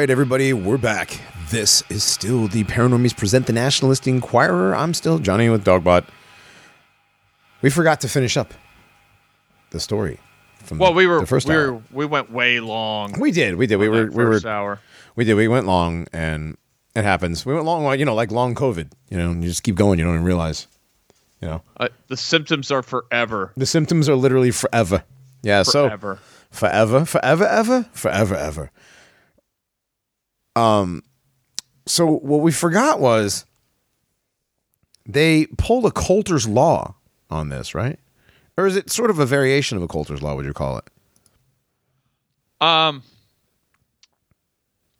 Right, everybody, we're back. This is still the Paranormies Present the Nationalist Inquirer. I'm still Johnny with Dogbot. We forgot to finish up the story. From Well, the, we were the first we hour. were we went way long. We did, we did. We were, we were, hour. we did. We went long, and it happens. We went long, like, you know, like long COVID. You know, and you just keep going. You don't even realize. You know, Uh, the symptoms are forever. the symptoms are literally forever. Yeah, so Forever. forever, forever, ever, forever, ever. Um, so what we forgot was they pulled a Coulter's law on this, right? Or is it sort of a variation of a Coulter's law? Would you call it? Um,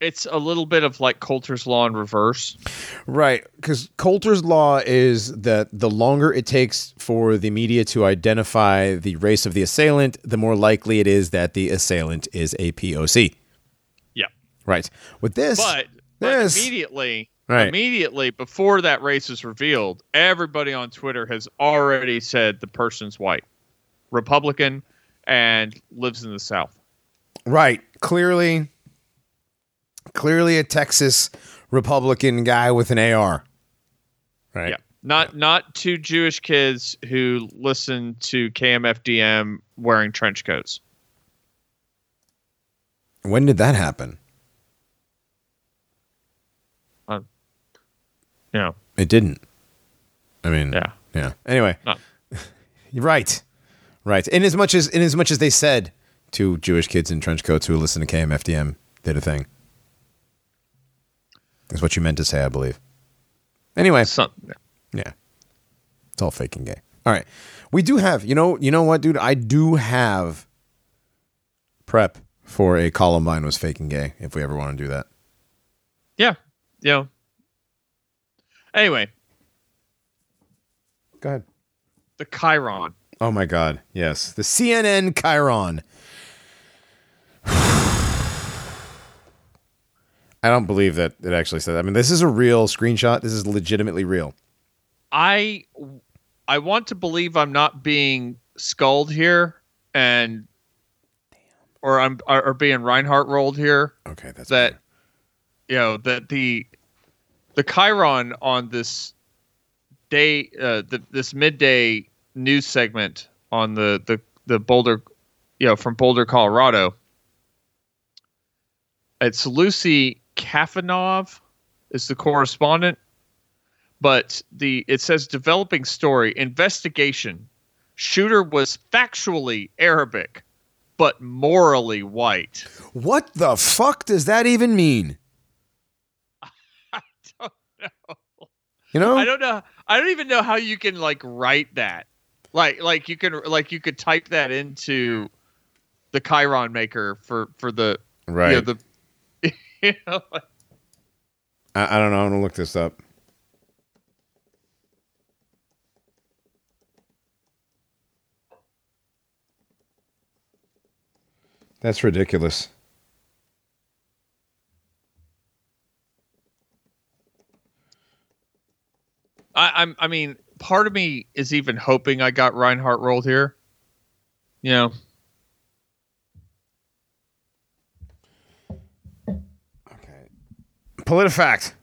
it's a little bit of like Coulter's law in reverse. Right, because Coulter's law is that the longer it takes for the media to identify the race of the assailant, the more likely it is that the assailant is a POC. Yeah, Right. With this, but, but immediately, Right. immediately before that race is revealed, everybody on Twitter has already said the person's white, Republican, and lives in the South. Right. Clearly, clearly a Texas Republican guy with an AR. Right. Yeah, not not two Jewish kids who listen to KMFDM wearing trench coats. When did that happen? Know, It didn't. I mean, yeah. yeah. Anyway, right, right. In as much as in as much as they said to Jewish kids in trench coats who listen to KMFDM did a thing. Is what you meant to say, I believe. Anyway, Some, Yeah. It's all fake and gay. All right. We do have, you know, you know what, dude? I do have prep for a Columbine was fake and gay if we ever want to do that. yeah, know. Anyway, Go ahead. the Chyron. Oh my god. Yes. The CNN Chyron. I don't believe that it actually said that. I mean, this is a real screenshot. This is legitimately real. I I want to believe I'm not being sculled here and or I'm or, or being Reinhardt rolled here Okay, that's that better. you know that the the Chyron on this day uh the, this midday news segment on the the the Boulder you know from Boulder Colorado. It's Lucy Kafanov is the correspondent but the it says developing story investigation. Shooter was factually Arabic but morally white. What the fuck does that even mean? don't know. You know? I don't know. I don't even know how you can like write that. Like like you can like you could type that into the Chyron maker for for the right. you know, the you know like, I, I don't know. I'm gonna look this up. That's ridiculous. I, I'm I mean part of me is even hoping I got Reinhardt rolled here. You know, Okay. PolitiFact.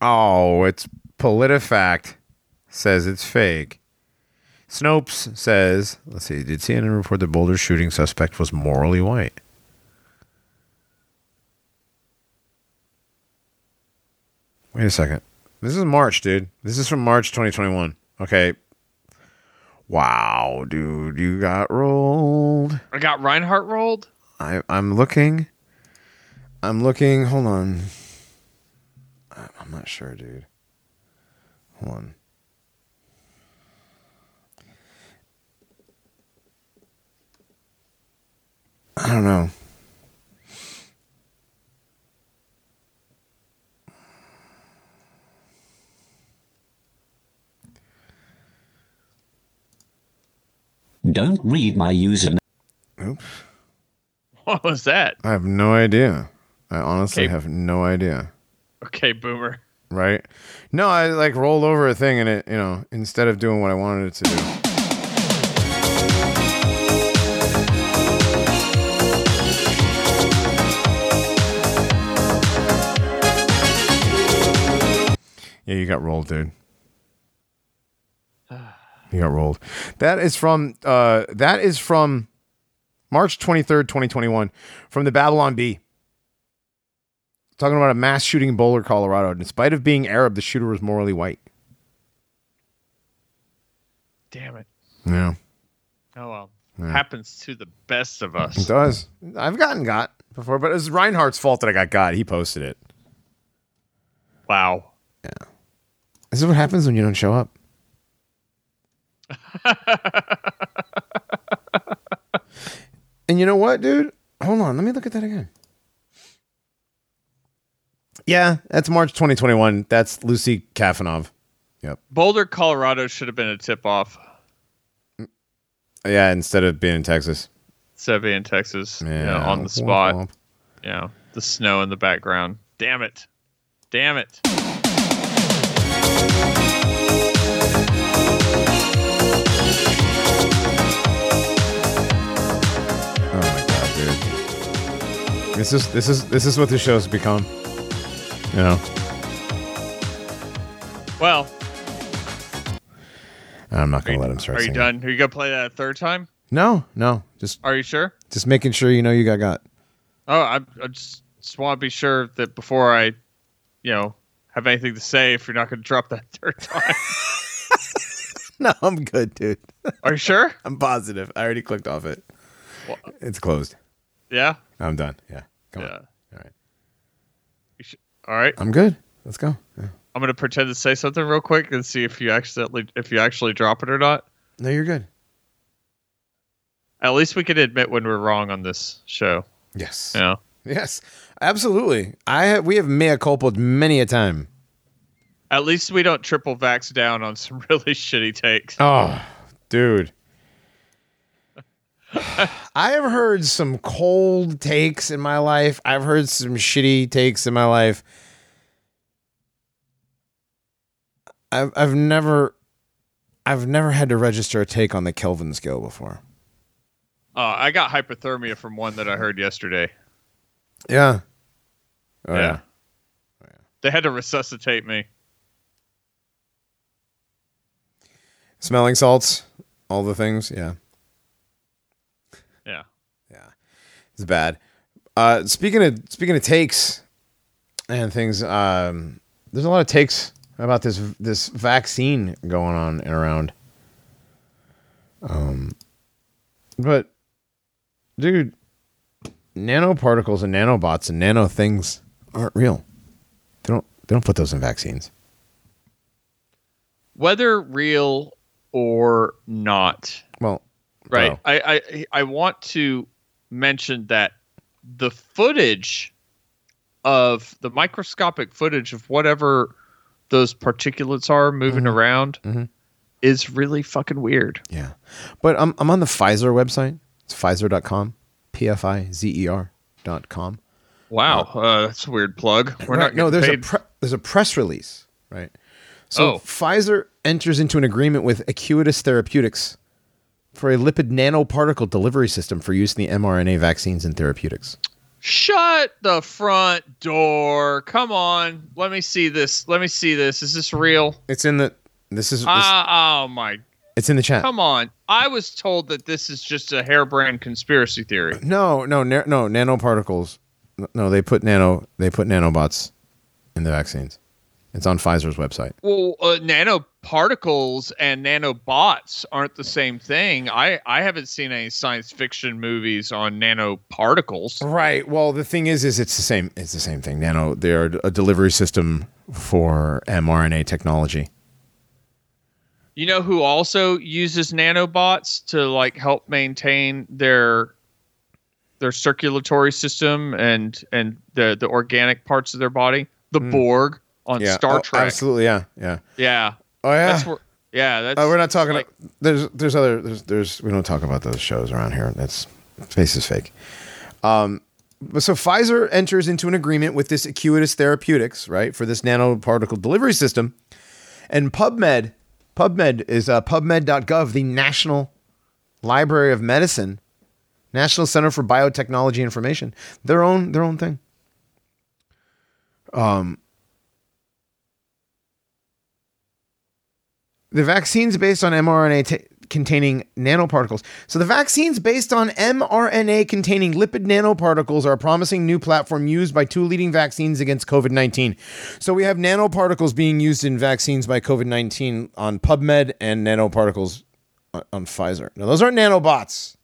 Oh, it's PolitiFact says it's fake. Snopes says, let's see, did CNN report the Boulder shooting suspect was morally white? Wait a second. This is March, dude. This is from March 2021. Okay. Wow, dude, you got rolled. I got Reinhardt rolled. I, I'm looking. I'm looking. Hold on. I'm not sure, dude. Hold on. I don't know. Don't read my username. Oops. What was that? I have no idea. I honestly okay. have no idea. Okay, boomer. Right? No, I like rolled over a thing and it, you know, instead of doing what I wanted it to do. Yeah, you got rolled, dude. You got rolled. That is from uh that is from March 23rd, 2021 from the Babylon Bee. Talking about a mass shooting in Boulder, Colorado. In spite of being Arab, the shooter was morally white. Damn it. Yeah. Oh well. Happens to the best of us. It does. I've gotten got before, but it was Reinhardt's fault that I got got. He posted it. Wow. Yeah. This is what happens when you don't show up. and you know what, dude? Hold on. Let me look at that again. Yeah, that's March 2021. That's Lucy Kafanov. Yep. Boulder, Colorado should have been a tip off Yeah, instead of being in Texas. instead of being in Texas. you know, on the spot. Womp womp. Know, the snow in the background. Damn it. Damn it. This is this is this is what the show's become. You know. Well, I'm not gonna let him start are you done? Are you gonna play that a third time? No, no. Just Are you sure? just making sure you know you got got. Oh, I, I just, just want to be sure that before I, you know, have anything to say, if you're not going to drop that third time. No, I'm good, dude. Are you sure? I'm positive. I already clicked off it. Well- It's closed. Yeah. I'm done. Yeah. Come Yeah. on. All right. Should, all right. I'm good. Let's go. Yeah. I'm to pretend to say something real quick and see if you accidentally, if you actually drop it or not. No, you're good. At least we can admit when we're wrong on this show. Yes. Know? Yes. Absolutely. I have, we have mea culpa many a time. At least we don't triple vax down on some really shitty takes. Oh, dude. I have heard some cold takes in my life. I've heard some shitty takes in my life. I've I've never I've never had to register a take on the Kelvin scale before. Uh, I got hypothermia from one that I heard yesterday. Yeah. Oh, yeah. yeah. They had to resuscitate me. Smelling salts, all the things. Yeah. Yeah. Yeah, it's bad. Uh, speaking of speaking of takes and things, um, there's a lot of takes about this this vaccine going on and around. Um, but dude, nanoparticles and nanobots and nano things aren't real. They don't they don't put those in vaccines. Whether real or not, Well, right? I, I I want to mention that the footage of the microscopic footage of whatever those particulates are moving around Mhm. is really fucking weird. Yeah. But I'm, I'm on the Pfizer website. It's Pfizer.com. P F I Z E R dot com. Wow, uh, that's a weird plug. We're Right, not no, there's paid. a pre- there's a press release, right? So Oh. Pfizer enters into an agreement with Acuitas Therapeutics for a lipid nanoparticle delivery system for use in the mRNA vaccines and therapeutics. Shut the front door! Come on, let me see this. Let me see this. Is this real? It's in the this is this, Ah, oh my! it's in the chat. Come on. I was told that this is just a harebrained conspiracy theory. No, no, na- no nanoparticles. No, they put nano they put nanobots in the vaccines. It's on Pfizer's website. Well, uh, nanoparticles and nanobots aren't the same thing. I, I haven't seen any science fiction movies on nanoparticles. Right. Well, the thing is, is it's the same. It's the same thing. Nano. They're a delivery system for mRNA technology. You know who also uses nanobots to like help maintain their their circulatory system and and the the organic parts of their body? The Borg on. Yeah. Star Oh, Trek. Absolutely. Yeah. Yeah. Yeah. Oh yeah. That's where yeah, that's Oh, we're not talking. like- there's there's other there's there's we don't talk about those shows around here. That's space is fake. Um, but so Pfizer enters into an agreement with this Acuitas Therapeutics, right, for this nanoparticle delivery system, and PubMed, PubMed is uh, PubMed.gov, the National Library of Medicine, National Center for Biotechnology Information, their own their own thing. Um, the vaccines based on mRNA t- containing nanoparticles. So the vaccines based on mRNA containing lipid nanoparticles are a promising new platform used by two leading vaccines against COVID-19. So we have nanoparticles being used in vaccines by COVID-19 on PubMed and nanoparticles on, on Pfizer. Now those aren't nanobots.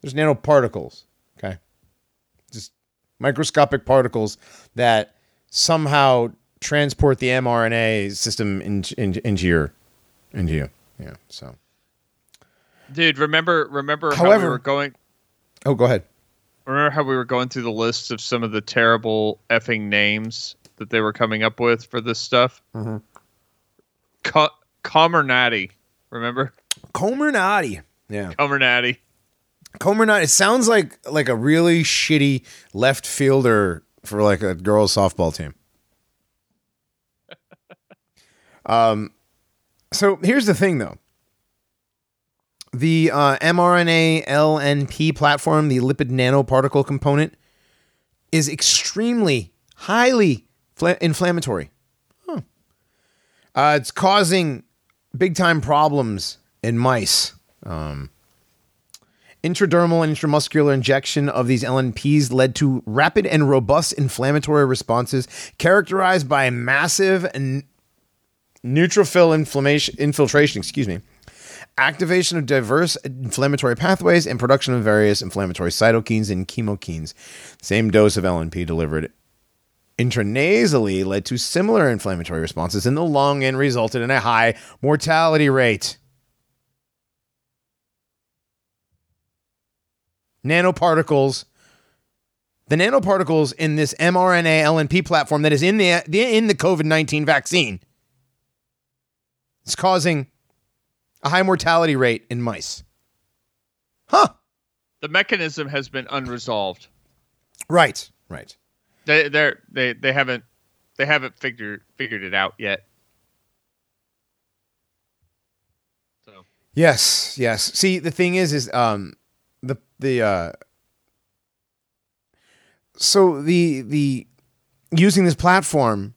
There's nanoparticles. Okay. Just microscopic particles that somehow transport the mRNA system in, in, into your into you. Yeah. So. Dude, remember remember how However- we were going Oh, go ahead. remember how we were going through the lists of some of the terrible effing names that they were coming up with for this stuff? Mm-hmm. Co- Comirnaty. Remember? Comirnaty. Yeah. Comirnaty. Comirnaty. It sounds like like a really shitty left fielder for like a girls softball team. um, so here's the thing, though. The uh, mRNA LNP platform, the lipid nanoparticle component, is extremely highly fla- inflammatory. Huh. Uh, it's causing big time problems in mice. Um, Intradermal and intramuscular injection of these LNPs led to rapid and robust inflammatory responses characterized by massive n- neutrophil inflammation infiltration, excuse me, activation of diverse inflammatory pathways and production of various inflammatory cytokines and chemokines. Same dose of LNP delivered intranasally led to similar inflammatory responses in the lung and resulted in a high mortality rate. nanoparticles the nanoparticles in this mRNA LNP platform that is in the, in the COVID-19 vaccine is causing a high mortality rate in mice. Huh. The mechanism has been unresolved. Right. Right. They they're, they they haven't they haven't figured figured it out yet. So Yes, yes. See, the thing is is um the the uh so the the using this platform,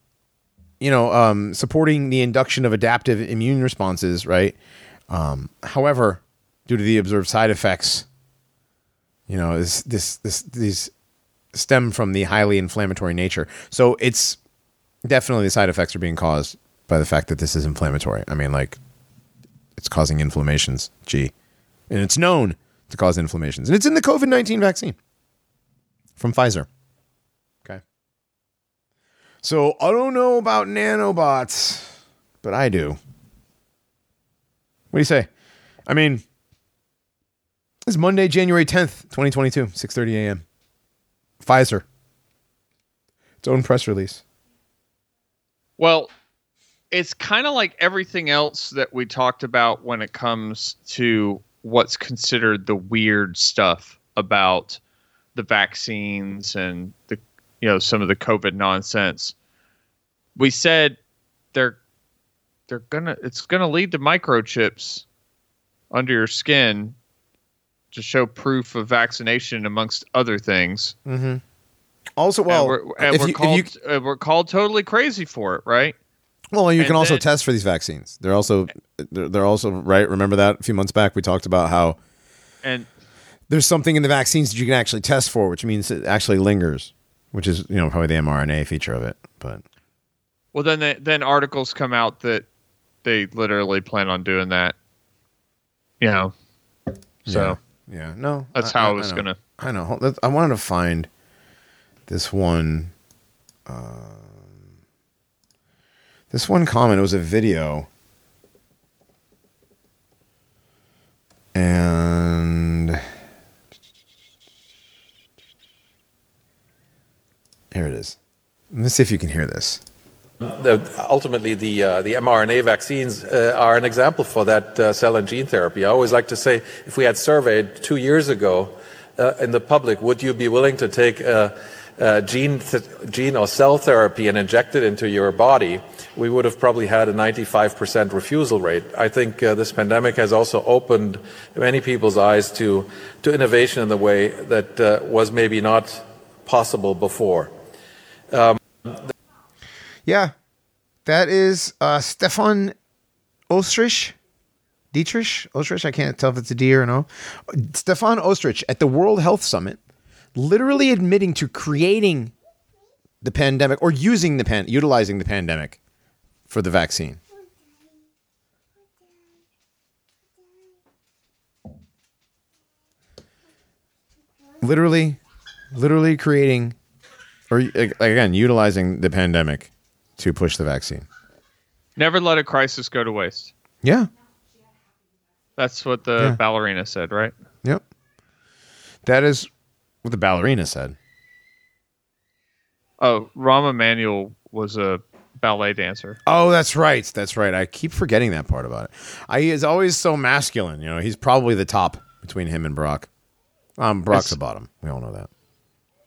you know, um supporting the induction of adaptive immune responses, right? Um however, due to the observed side effects, you know, this this this these stem from the highly inflammatory nature. So it's definitely the side effects are being caused by the fact that this is inflammatory. I mean, like it's causing inflammations. Gee. And it's known to cause inflammations. And it's in the COVID 19 vaccine from Pfizer. So I don't know about nanobots, but I do. What do you say? I mean, it's Monday, January 10th, 2022, 6:30 a.m. Pfizer. Its own press release. Well, it's kind of like everything else that we talked about when it comes to what's considered the weird stuff about the vaccines and the you know some of the covid nonsense. We said they're they're to it's to lead to microchips under your skin to show proof of vaccination amongst other things. Also, well, and we're, and we're you- called you- uh, we're called totally crazy for it, right? Well, you And can also then- test for these vaccines. They're also they're, they're also right. Remember that a few months back we talked about how And there's something in the vaccines that you can actually test for, which means it actually lingers, which is you know probably the mRNA feature of it. But Well, then they, then articles come out that they literally plan on doing that. You know, so yeah, yeah no, That's how I was gonna- I know. I wanted to find this one. Um, this one comment. It was a video, and here it is. Let's see if you can hear this. The, ultimately, the uh, the mRNA vaccines uh, are an example for that uh, cell and gene therapy. I always like to say, if we had surveyed two years ago uh, in the public, would you be willing to take a, a gene th- gene or cell therapy and inject it into your body? We would have probably had a 95% refusal rate. I think uh, this pandemic has also opened many people's eyes to to innovation in the way that uh, was maybe not possible before. Yeah, that is uh, Stefan Ostrich, Dietrich Ostrich. I can't tell if it's a D or no. Stefan Ostrich at the World Health Summit, literally admitting to creating the pandemic or using the pan, utilizing the pandemic for the vaccine. Literally, literally creating, or again, utilizing the pandemic to push the vaccine. Never let a crisis go to waste. Yeah. That's what the Yeah. ballerina said, right? Yep. That is what the ballerina said. Oh, Rahm Emanuel was a ballet dancer. Oh, that's right. That's right. I keep forgetting that part about it. I, he is always so masculine. You know, he's probably the top between him and Brock. Um, Brock's It's- the bottom. We all know that.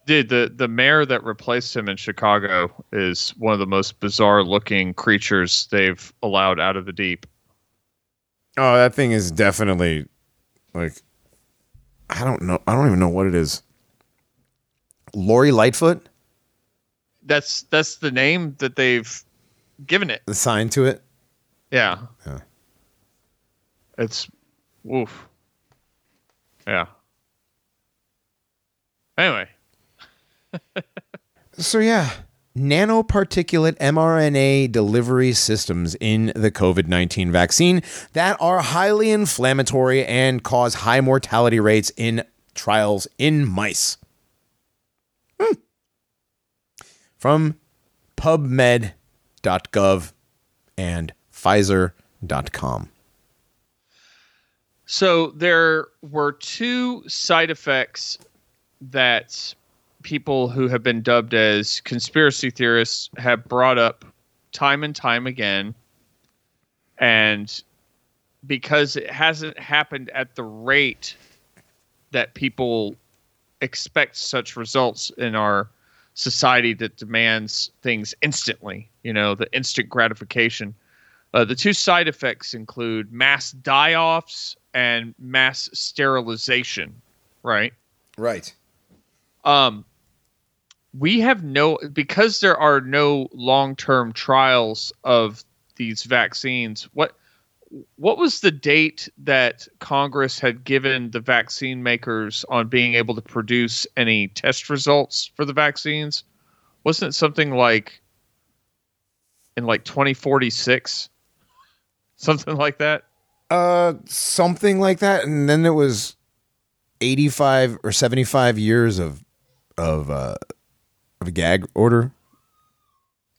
Dude, the, the mayor that replaced him in Chicago is one of the most bizarre looking creatures they've allowed out of the deep. Oh, that thing is definitely like I don't know. I don't even know what it is. Lori Lightfoot, That's that's the name that they've given it. Assigned to it. Yeah. Yeah. It's woof. Yeah. Anyway, So yeah, nanoparticulate mRNA delivery systems in the COVID-19 vaccine that are highly inflammatory and cause high mortality rates in trials in mice. Hmm. From pubmed.gov and pfizer.com. So there were two side effects that people who have been dubbed as conspiracy theorists have brought up time and time again. And because it hasn't happened at the rate that people expect such results in our society that demands things instantly, you know, the instant gratification. Uh, the two side effects include mass die offs and mass sterilization, right? Right. Um, we have no, because there are no long term trials of these vaccines, what. What was the date that Congress had given the vaccine makers on being able to produce any test results for the vaccines? Wasn't it something like in like 2046? Something like that? Uh, something like that, and then it was eighty-five or seventy-five years of of uh of a gag order.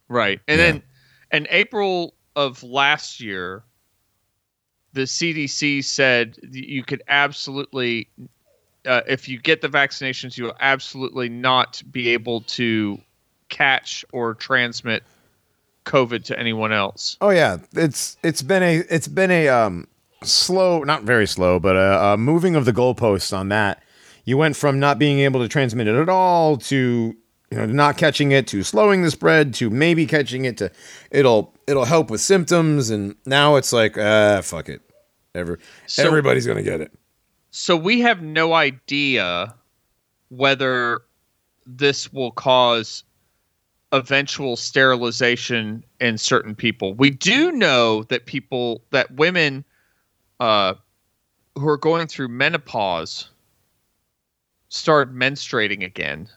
Right. And Yeah. then in April of last year, the CDC said you could absolutely, uh, if you get the vaccinations, you will absolutely not be able to catch or transmit COVID to anyone else. Oh yeah, it's it's been a it's been a um slow, not very slow, but a, a moving of the goalposts on that. You went from not being able to transmit it at all to you know not catching it to slowing the spread to maybe catching it to it'll it'll help with symptoms and now it's like ah fuck it, Every, So- everybody's gonna get it. So we have no idea whether this will cause eventual sterilization in certain people. We do know that people that women uh, who are going through menopause start menstruating again.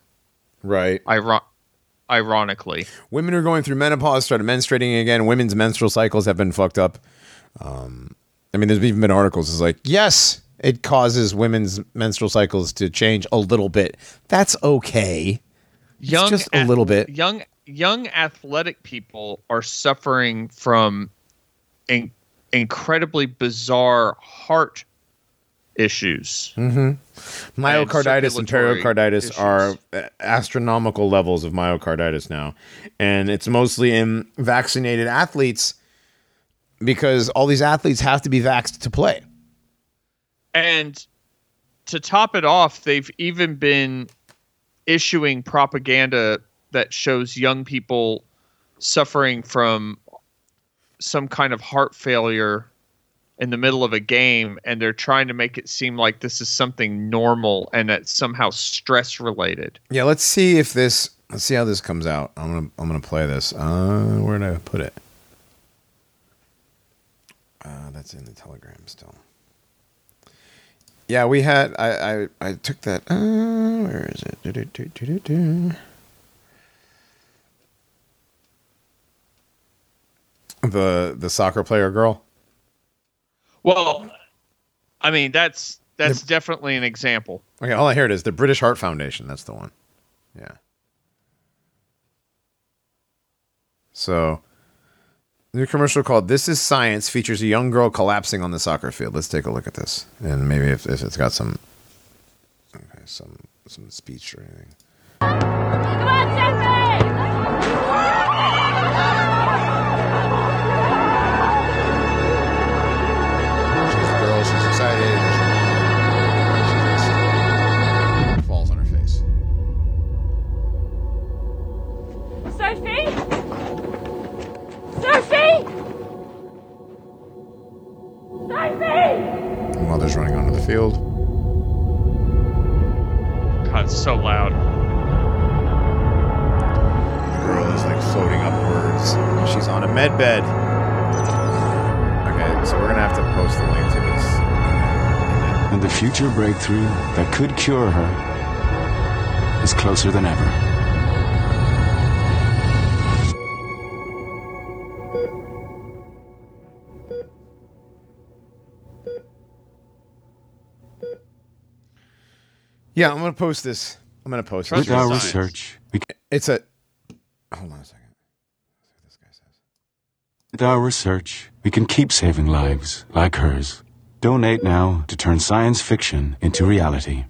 Right. Iron- ironically, Women are going through menopause, started menstruating again. Women's menstrual cycles have been fucked up. Um, I mean, there's even been articles. It's like, yes, it causes women's menstrual cycles to change a little bit. That's okay. young just a little bit. Young young athletic people are suffering from in- incredibly bizarre heart issues. Mm-hmm. Myocarditis and, pericarditis issues. are astronomical levels of myocarditis now. And it's mostly in vaccinated athletes because all these athletes have to be vaxxed to play. And to top it off, they've even been issuing propaganda that shows young people suffering from some kind of heart failure in the middle of a game and they're trying to make it seem like this is something normal and that's somehow stress related. Yeah, let's see if this. Let's see how this comes out. I'm gonna I'm gonna play this. Uh, where did I put it? Uh, that's in the telegram still. Yeah, we had. I I, I took that. Uh, where is it? Do-do-do-do-do-do. The the soccer player girl. Well, I mean that's that's definitely an example. Okay, all I hear it is the British Heart Foundation. That's the one. Yeah. So, new commercial called "This Is Science" features a young girl collapsing on the soccer field. Let's take a look at this, and maybe if, if it's got some, okay, some some speech or anything. Come on, Jeffrey! Med bed. Okay, so we're gonna have to post the link to this. And the future breakthrough that could cure her is closer than ever. Yeah, I'm gonna post this. I'm gonna post Trust this. With our science. research, we can, It's a. Hold on a second. Let's see what this guy says. With our research, we can keep saving lives like hers. Donate now to turn science fiction into reality.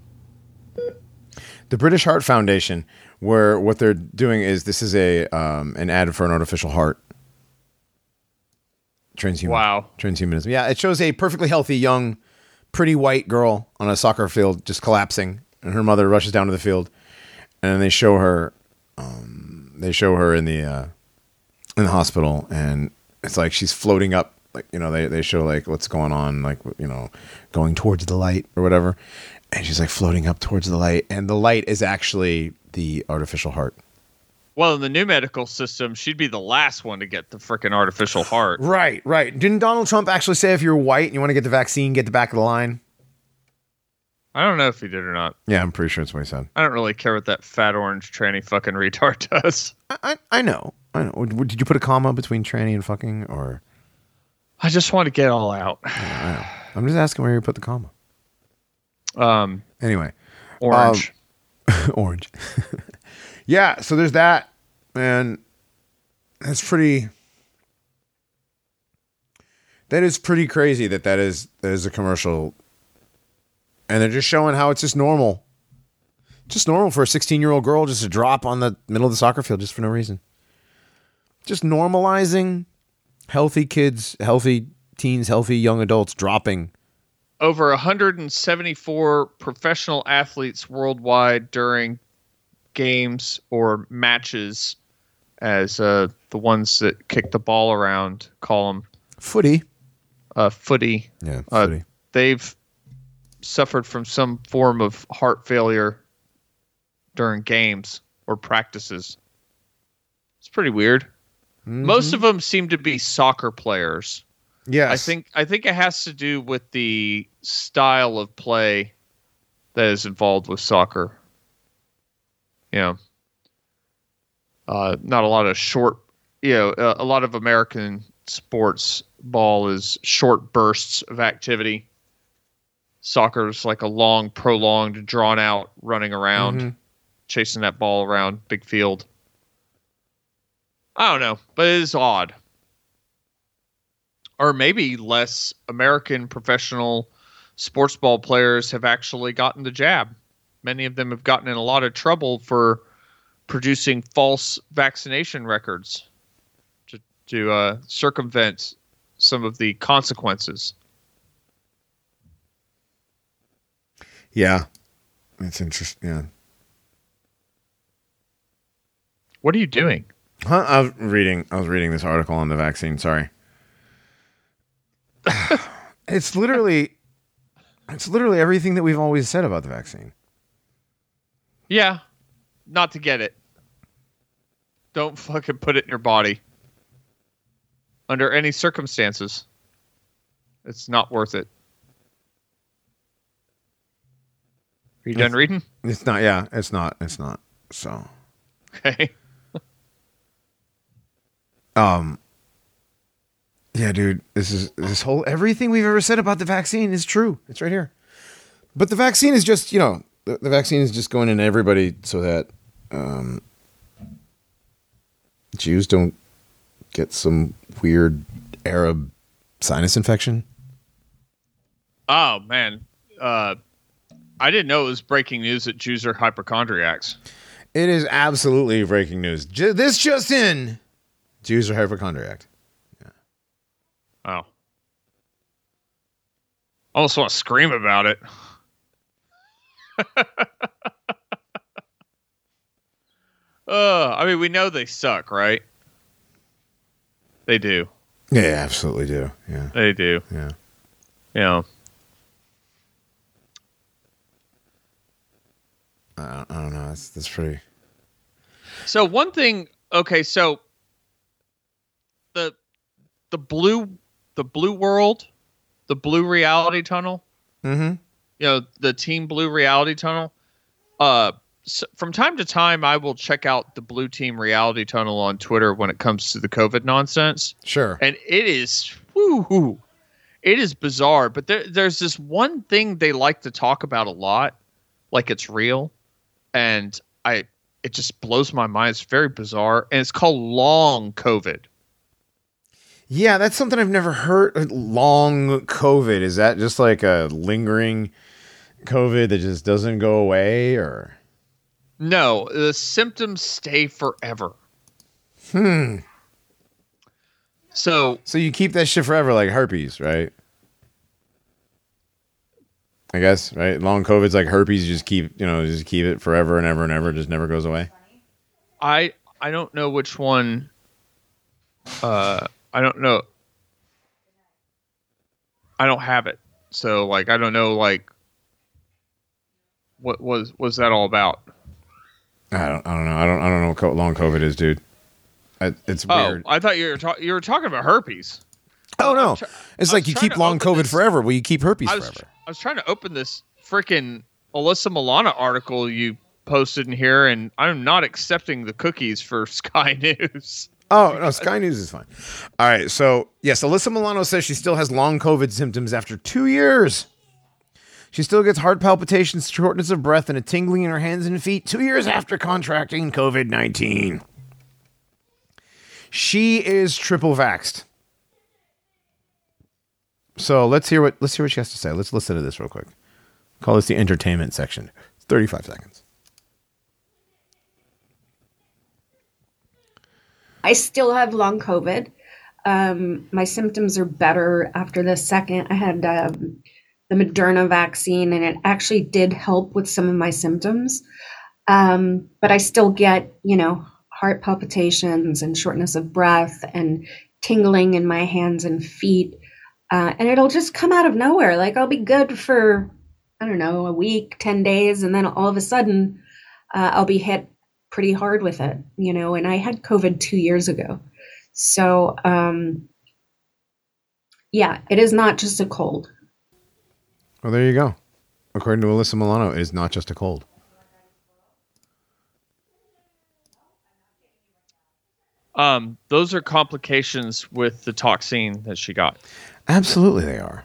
The British Heart Foundation, where what they're doing is this is a um, an ad for an artificial heart. Transhuman. Wow. Transhumanism. Yeah, it shows a perfectly healthy young, pretty white girl on a soccer field just collapsing, and her mother rushes down to the field, and they show her. Um, they show her in the uh, in the hospital, and it's like she's floating up. Like you know, they they show like what's going on, like you know, going towards the light or whatever, and she's like floating up towards the light, and the light is actually the artificial heart. Well, in the new medical system, she'd be the last one to get the freaking artificial heart. Right, right. Didn't Donald Trump actually say if you're white and you want to get the vaccine, get the back of the line? I don't know if he did or not. Yeah, I'm pretty sure it's what he said. I don't really care what that fat orange tranny fucking retard does. I, I, I know. I know. Did you put a comma between tranny and fucking, or I just want to get all out. I'm just asking where you put the comma. Um, Anyway, orange. orange. yeah. So there's that, and that's pretty. That is pretty crazy. That that is that is a commercial, and they're just showing how it's just normal, just normal for a 16 year old girl just to drop on the middle of the soccer field just for no reason. Just normalizing healthy kids, healthy teens, healthy young adults dropping. Over 174 professional athletes worldwide during games or matches, as uh, the ones that kick the ball around call them Footy. uh, footy. Yeah, Uh, footy. they've suffered from some form of heart failure during games or practices. It's pretty weird. Most of them seem to be soccer players. Yes. I think I think it has to do with the style of play that is involved with soccer. Know, uh, not a lot of short. You know, uh, a lot of American sports ball is short bursts of activity. Soccer is like a long, prolonged, drawn out running around, chasing that ball around big field. I don't know, but it is odd or maybe less American professional sports ball players have actually gotten the jab. Many of them have gotten in a lot of trouble for producing false vaccination records to, to uh, circumvent some of the consequences. Yeah. It's interesting. Yeah. What are you doing? Huh? I was reading. I was reading this article on the vaccine. Sorry. it's literally, it's literally everything that we've always said about the vaccine. Yeah, not to get it. Don't fucking put it in your body under any circumstances. It's not worth it. Are you done reading? It's not. Yeah, it's not. It's not. So, Okay. Um, yeah, dude, this is this whole everything we've ever said about the vaccine is true. It's right here. But the vaccine is just, you know, the, the vaccine is just going in everybody so that um, Jews don't get some weird Arab sinus infection. Oh man, uh, I didn't know it was breaking news that Jews are hypochondriacs. It is absolutely breaking news. Ju- this just in: Jews are hypochondriac. Oh, I almost want to scream about it. uh, I mean, we know they suck, right? They do. Yeah, absolutely do. Yeah, They do. yeah. Know. I don't, I don't know. That's that's pretty. So one thing, okay, so the the blue the blue world, the blue reality tunnel, Mm-hmm. you know, the Team Blue reality tunnel. Uh, s from time to time, I will check out the Blue Team reality tunnel on Twitter when it comes to the COVID nonsense, Sure. and it is woo it is bizarre. But there, there's this one thing they like to talk about a lot, like it's real, and I it just blows my mind. It's very bizarre, and it's called long COVID. Yeah, that's something I've never heard. Long COVID is that just like a lingering COVID that just doesn't go away, or No, the symptoms stay forever. hmm? So So you keep that shit forever, like herpes, right? I guess right. Long COVID's like herpes. You just keep, you know, just keep it forever and ever and ever. It just never goes away. I I don't know which one. Uh, I don't know. I don't have it, so like I don't know like. What was was that all about? I don't. I don't know. I don't. I don't know what long COVID is, dude. I, it's oh, weird. Oh, I thought you were talking. You were talking about herpes. Oh, no! it's like you keep long COVID this- forever. Well, you keep herpes I was forever. I was trying to open this freaking Alyssa Milano article you posted in here, and I'm not accepting the cookies for Sky News. Oh no, Sky News is fine. All right, so yes, Alyssa Milano says she still has long COVID symptoms after two years. She still gets heart palpitations, shortness of breath, and a tingling in her hands and feet two years after contracting COVID nineteen. She is triple vaxxed. So let's hear what let's hear what she has to say. Let's listen to this real quick. Call this the entertainment section. Thirty five seconds. I still have long COVID. Um, my symptoms are better after the second. I had um, the Moderna vaccine, and it actually did help with some of my symptoms. Um, but I still get, you know, heart palpitations and shortness of breath and tingling in my hands and feet. Uh, and it'll just come out of nowhere. Like I'll be good for, I don't know, a week, 10 days, and then all of a sudden uh, I'll be hit pretty hard with it, you know. And I had COVID two years ago. So, um, yeah, it is not just a cold. Well, there you go. According to Alyssa Milano, it is not just a cold. Um, those are complications with the toxin that she got. Absolutely, they are.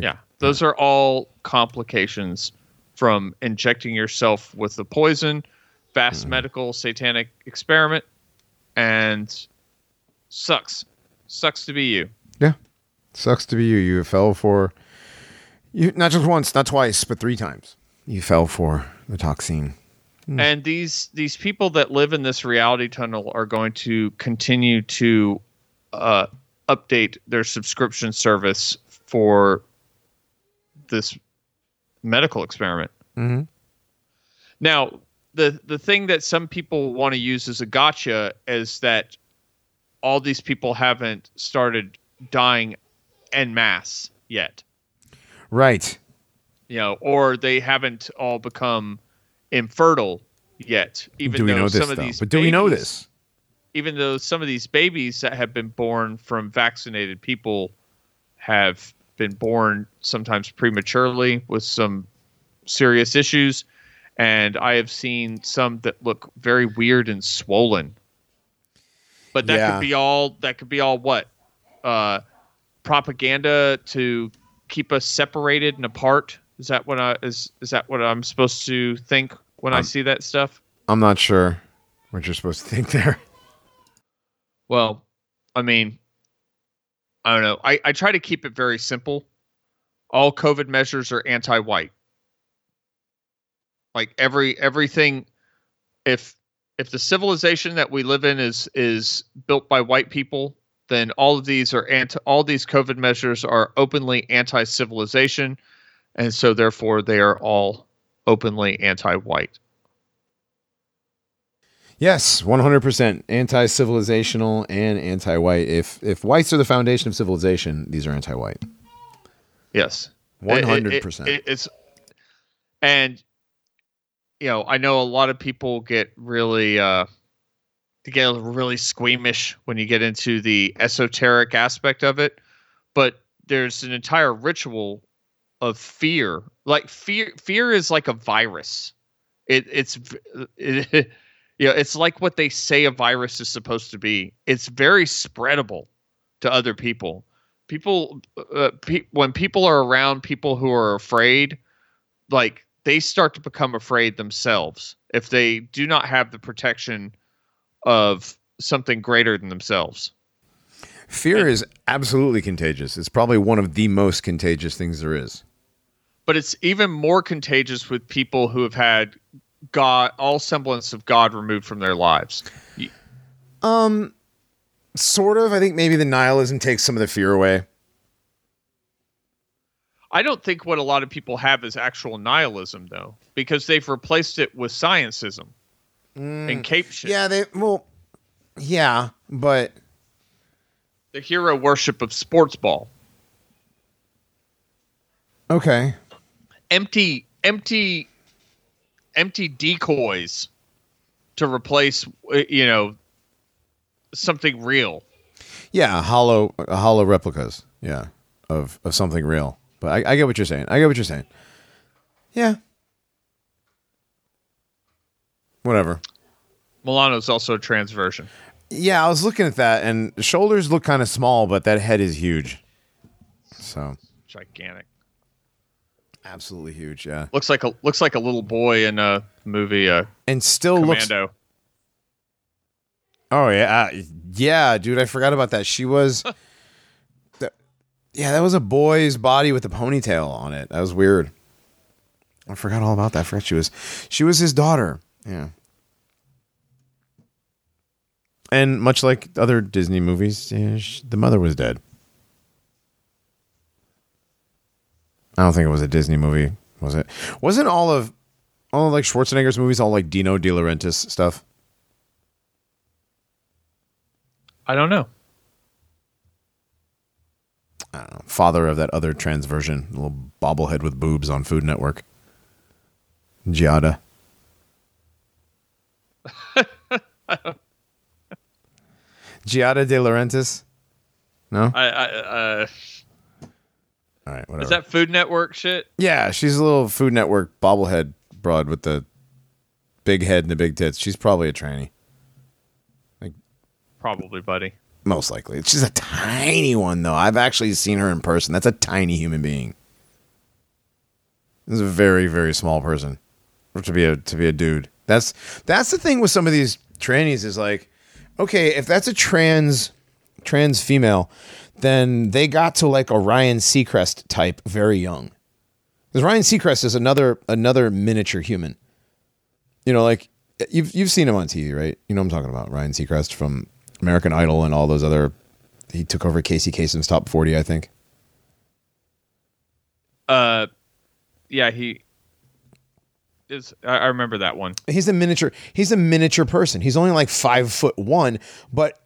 Yeah, those are all complications from injecting yourself with the poison, vast medical satanic experiment, and sucks. Sucks to be you. Yeah. Sucks to be you. You fell for you not just once, not twice, but three times. You fell for the toxin. And these these people that live in this reality tunnel are going to continue to uh, update their subscription service for this medical experiment. Mm-hmm. Now, the the thing that some people want to use as a gotcha is that all these people haven't started dying en masse yet Right. you know, or they haven't all become infertile yet. Even do we though know this some of though? these But do we know this? Even though some of these babies that have been born from vaccinated people have been born sometimes prematurely with some serious issues, and I have seen some that look very weird and swollen. But that Yeah. could be all. That could be all what uh, propaganda to keep us separated and apart. Is that what I is is that what I'm supposed to think when I see that stuff? I'm not sure what you're supposed to think there. Well, I mean, I don't know. I, I try to keep it very simple. All COVID measures are anti-white. Like every everything, if if the civilization that we live in is is built by white people, then all of these are anti. All these COVID measures are openly anti-civilization, and so therefore they are all openly anti-white. Yes, 100% anti-civilizational and anti-white. If if whites are the foundation of civilization, these are anti-white. Yes. One It- it- hundred it- percent. it- It's and you know, I know a lot of people get really uh get really squeamish when you get into the esoteric aspect of it, but there's an entire ritual of fear. Like fear fear is like a virus. It it's it, you know, it's like what they say a virus is supposed to be. It's very spreadable to other people people uh, pe- when people are around people who are afraid like they start to become afraid themselves if they do not have the protection of something greater than themselves Fear is absolutely contagious. It's probably one of the most contagious things there is. but it's even more contagious with people who have had god all semblance of god removed from their lives Um, sort of. I think maybe the nihilism takes some of the fear away. I don't think what a lot of people have is actual nihilism though because they've replaced it with sciencism and cape shit Yeah, they well, yeah, but the hero worship of sports ball okay. empty empty empty decoys to replace uh, you know something real Yeah, hollow, hollow replicas. Yeah, of of something real. But I, I get what you're saying. I get what you're saying. Yeah. Whatever. milano's also a trans version Yeah, I was looking at that, and the shoulders look kind of small, but that head is huge. So gigantic absolutely huge. Yeah, looks like a looks like a little boy in a movie uh and still looks. commando Oh yeah, uh, yeah, dude. I forgot about that. She was. yeah, that was a boy's body with a ponytail on it. That was weird. I forgot all about that. I forgot she was. She was his daughter. Yeah. And much like other Disney movies, yeah, sh the mother was dead. I don't think it was a Disney movie, was it? Wasn't all of all of like Schwarzenegger's movies all like Dino De Laurentiis stuff? i don't know know, father of that other trans version, little bobblehead with boobs on Food Network. Giada. Giada De Laurentiis? No? i i uh All right, whatever. is that food network shit yeah, she's a little Food Network bobblehead broad with the big head and the big tits. She's probably a tranny. probably buddy Most likely. She's a tiny one, though. I've actually seen her in person. That's a tiny human being. This is a very, very small person to be a to be a dude. That's that's the thing with some of these trannies is like, okay, if that's a trans trans female, then they got to like a Ryan Seacrest type very young. Because Ryan Seacrest is another another miniature human. You know, like you've you've seen him on TV, right? You know what I'm talking about, Ryan Seacrest from American Idol and all those other. He took over Casey Kasem's top forty, I think. uh yeah he is I, I remember that one He's a miniature. He's a miniature person. He's only like five foot one, but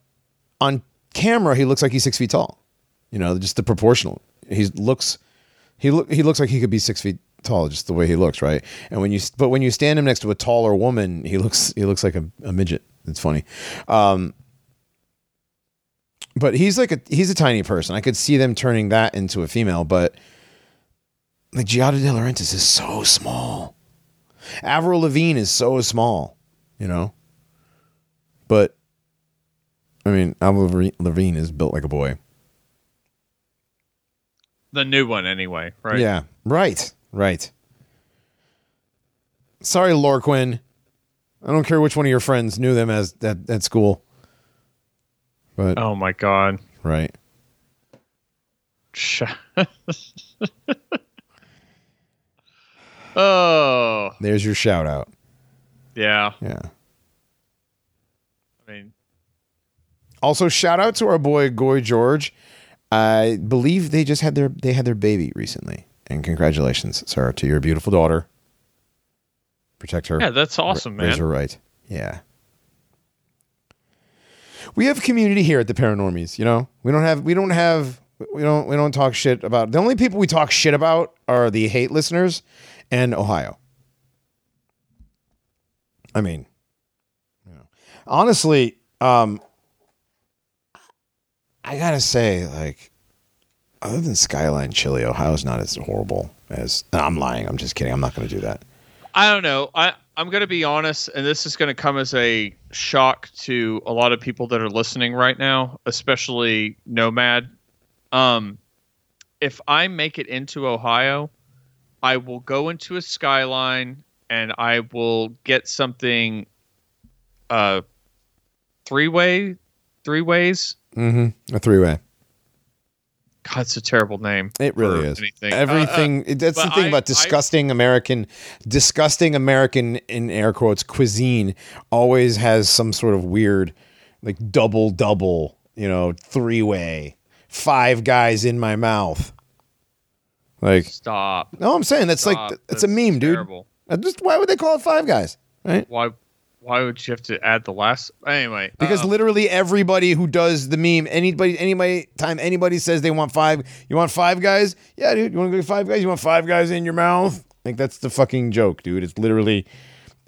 on camera he looks like he's six feet tall. You know, just the proportional. He looks. He look. He looks like he could be six feet tall, just the way he looks, right? And when you, but when you stand him next to a taller woman, he looks. He looks like a, a midget. It's funny. Um, but he's like a he's a tiny person. I could see them turning that into a female, but like Giada De Laurentiis is so small. Avril Lavigne is so small, you know. But I mean, Avril Lavigne is built like a boy. The new one, anyway, right? Yeah, right, right. Sorry, Lorquin. I don't care which one of your friends knew them as at, at school. But Oh my god. right. Oh There's your shout out. yeah. Yeah. I mean, Also, shout out to our boy Goy George. I believe they just had their they had their baby recently, and congratulations, sir, to your beautiful daughter. Protect her. yeah, that's awesome, Raise man. her right. Yeah. We have community here at the Paranormies. You know, we don't have we don't have we don't we don't talk shit about the only people we talk shit about are the hate listeners and Ohio. I mean, you know, honestly, um, I gotta say, like, other than Skyline Chili, Ohio's not as horrible as. I'm lying. I'm just kidding. I'm not gonna do that. I don't know. I I'm gonna be honest, and this is gonna come as a shock to a lot of people that are listening right now, especially Nomad. Um, if I make it into Ohio, I will go into a skyline and I will get something, uh, three way, three ways. Mm-hmm. A three way. God, it's a terrible name. It really is. anything. Uh, Everything. that's the thing I- about disgusting American, disgusting American in air quotes cuisine always has some sort of weird, like double double. You know, three way, five guys in my mouth. Like, Stop. no, I'm saying that's Stop. like that's, a meme, dude. Terrible. Uh, Just why would they call it five guys? Right? Why? Why would you have to add the last? Anyway, Because um, literally everybody who does the meme, anybody, anybody, time anybody says they want five, you want five guys? Yeah, dude, you want to go five guys? You want five guys in your mouth? Like that's the fucking joke, dude. It's literally,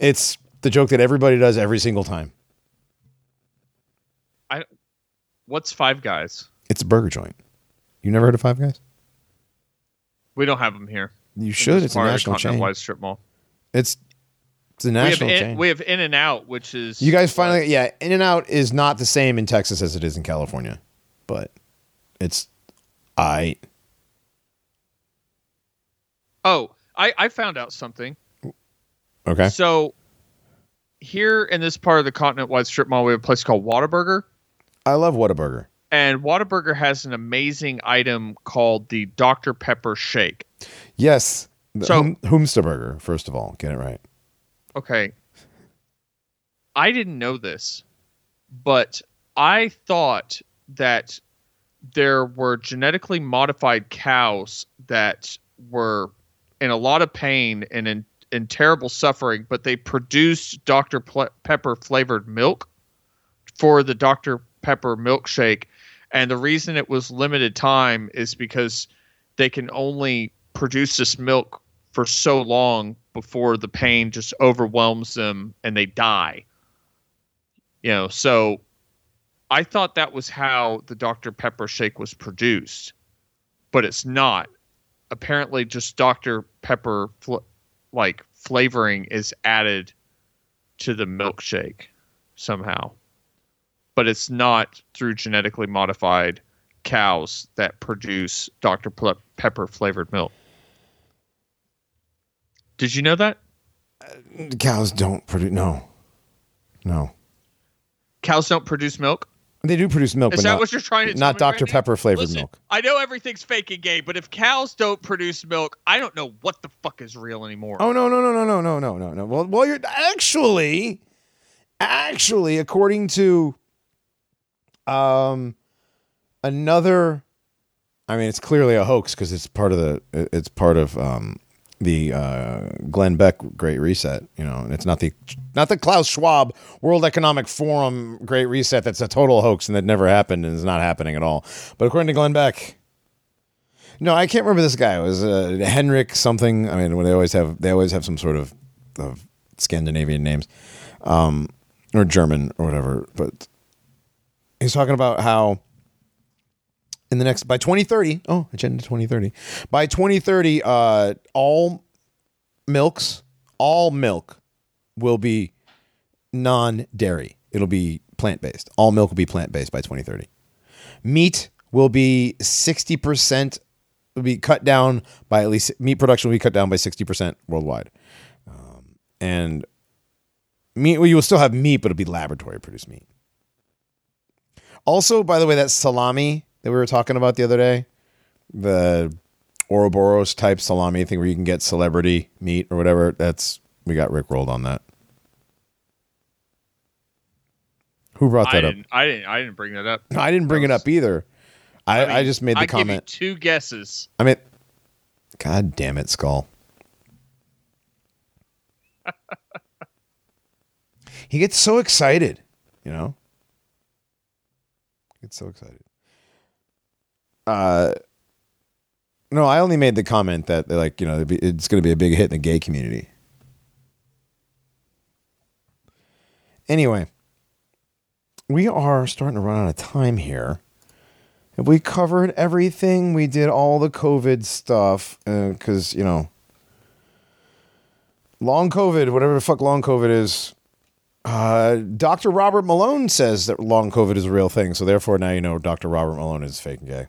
it's the joke that everybody does every single time. I, what's Five Guys? It's a burger joint. You never heard of Five Guys? We don't have them here. You should. It's a of the national chain. Strip Mall. It's it's a We have, national in, chain. we have In and Out, which is you guys finally, yeah. In and Out is not the same in Texas as it is in California, but it's I. Oh, I I found out something. Okay. So here in this part of the Continent Wide Strip Mall, we have a place called Whataburger, I love Whataburger. and Whataburger has an amazing item called the Dr Pepper Shake. Yes. So- Hum- Humsterburger, first of all. Get it right. Okay. I didn't know this, but I thought that there were genetically modified cows that were in a lot of pain and in, in terrible suffering, but they produced Dr. Ple- Pepper flavored milk for the Dr. Pepper milkshake. And the reason it was limited time is because they can only produce this milk for so long before the pain just overwhelms them and they die. You know, so I thought that was how the Dr. Pepper shake was produced, but it's not. Apparently, just Dr. Pepper fl- like flavoring is added to the milkshake somehow, but it's not through genetically modified cows that produce Dr. Ple- Pepper flavored milk. Did you know that? Cows don't produce. No. No. Cows don't produce milk? They do produce milk, Is but that not, what you're trying to not Dr. Pepper flavored Listen, milk. I know everything's fake and gay, but if cows don't produce milk, I don't know what the fuck is real anymore. Oh no no no no no no no no no. Well well you're actually actually according to um another I mean it's clearly a hoax because it's part of the it's part of um the uh Glenn Beck Great Reset, you know, and it's not the not the Klaus Schwab World Economic Forum Great Reset that's a total hoax and that never happened and is not happening at all. But according to Glenn Beck, no, I can't remember this guy. It was uh, Henrik something. I mean, they always have they always have some sort of, of Scandinavian names, um, or German or whatever. But he's talking about how in the next by 2030. Oh, agenda 2030. By 2030, uh, all milks, all milk will be non-dairy. It'll be plant-based. All milk will be plant-based by 2030. Meat will be 60% will be cut down by at least meat production will be cut down by 60% worldwide. Um, and meat well, you will still have meat but it'll be laboratory produced meat. Also, by the way, that salami that we were talking about the other day, the Ouroboros type salami thing where you can get celebrity meat or whatever, that's we got Rick rolled on that. Who brought I that up? didn't, I didn't. I didn't bring that up. I didn't bring it up either. I, I, mean, just made the I give you comment. two guesses. I mean, God damn it, Skull. he gets so excited, you know? Gets so excited. Uh, no, I only made the comment that they're like, you know, it's going to be a big hit in the gay community. Anyway, we are starting to run out of time here. Have we covered everything? We did all the COVID stuff because you know, long COVID, whatever the fuck long COVID is. Uh, Dr. Robert Malone says that long COVID is a real thing, so therefore now you know Dr. Robert Malone is fake and gay.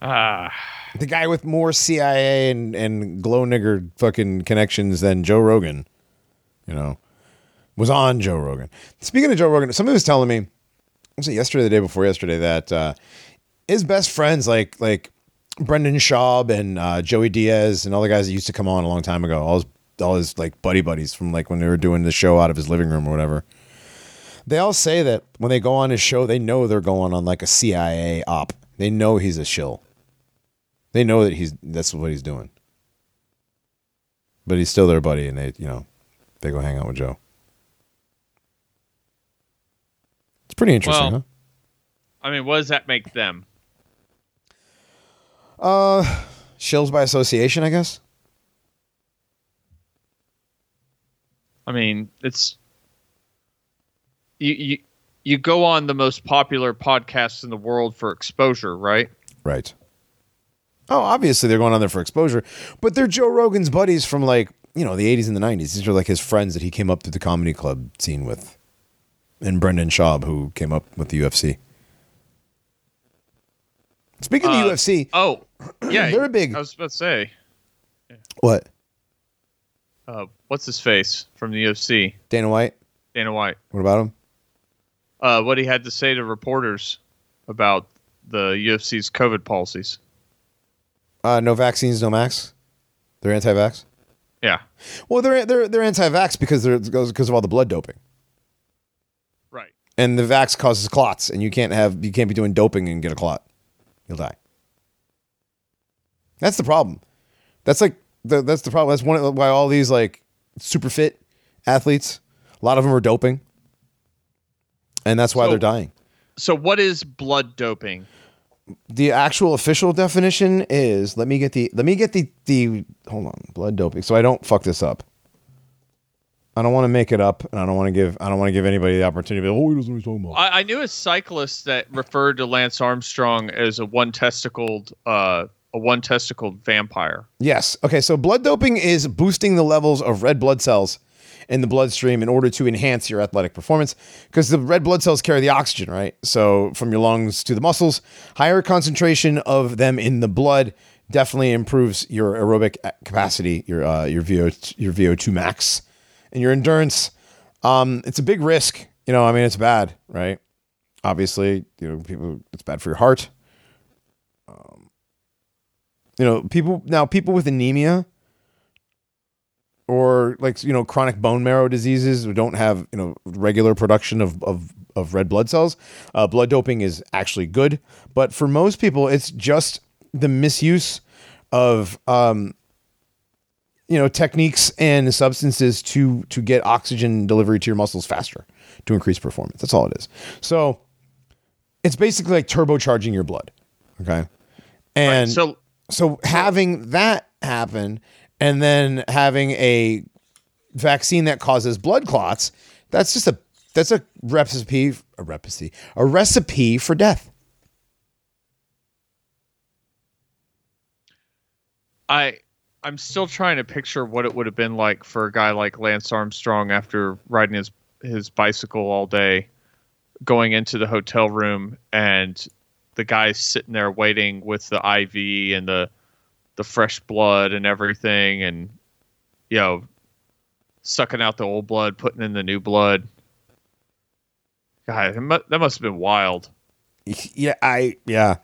Ah, The guy with more CIA and, and glow nigger fucking connections than Joe Rogan, you know, was on Joe Rogan. Speaking of Joe Rogan, somebody was telling me, was it yesterday, the day before yesterday, that uh, his best friends like like Brendan Schaub and uh, Joey Diaz and all the guys that used to come on a long time ago, all his all his like buddy buddies from like when they were doing the show out of his living room or whatever. They all say that when they go on his show, they know they're going on like a CIA op. They know he's a shill. They know that he's that's what he's doing. But he's still their buddy, and they you know they go hang out with Joe. It's pretty interesting, Well- I mean, what does that make them? Uh, shills by association, I guess. I mean, it's you you you go on the most popular podcasts in the world for exposure, right? Right. Oh, obviously they're going on there for exposure, but they're Joe Rogan's buddies from like you know the '80s and the '90s. These are like his friends that he came up to the comedy club scene with, and Brendan Schaub, who came up with the UFC. Speaking of Uh, the UFC, Oh, yeah, They're a big- I was about to say, what uh, what's his face from the UFC, Dana White? Dana White. What about him? Uh, what he had to say to reporters about the UFC's COVID policies. Uh, no vaccines, no max. They're anti-vax. Yeah, Well, they're they're they're anti-vax because they're because of all the blood doping, right. and the vax causes clots, and you can't have you can't be doing doping and get a clot. You'll die. That's the problem. That's like the, that's the problem. That's one of why all these like super fit athletes, a lot of them are doping, and that's why So- they're dying. So, what is blood doping? The actual official definition is let me get the let me get the the hold on blood doping so I don't fuck this up. I don't want to make it up, and I don't want to give I don't want to give anybody the opportunity. To be, oh, he doesn't know what he's talking about. I, I knew a cyclist that referred to Lance Armstrong as a one testicled uh, a one testicled vampire. Yes. Okay. So blood doping is boosting the levels of red blood cells in the bloodstream in order to enhance your athletic performance because the red blood cells carry the oxygen, right? So from your lungs to the muscles, higher concentration of them in the blood definitely improves your aerobic capacity, your uh, your VO your VO2 max, and your endurance. Um, it's a big risk, you know. I mean, it's bad, right? Obviously, you know, people. It's bad for your heart. Um, you know, people now people with anemia or like you know chronic bone marrow diseases who don't have you know regular production of of, of red blood cells, uh, blood doping is actually good. But for most people, it's just the misuse of um, you know techniques and substances to to get oxygen delivery to your muscles faster to increase performance. That's all it is. So it's basically like turbocharging your blood. Okay, and so so having that happen and then having a vaccine that causes blood clots, that's just a That's a recipe, a recipe, a recipe for death. I I'm still trying to picture what it would have been like for a guy like Lance Armstrong after riding his his bicycle all day, going into the hotel room and the guy's sitting there waiting with the IV and the the fresh blood and everything and you know sucking out the old blood, putting in the new blood. God, that must have been wild. Yeah, I yeah.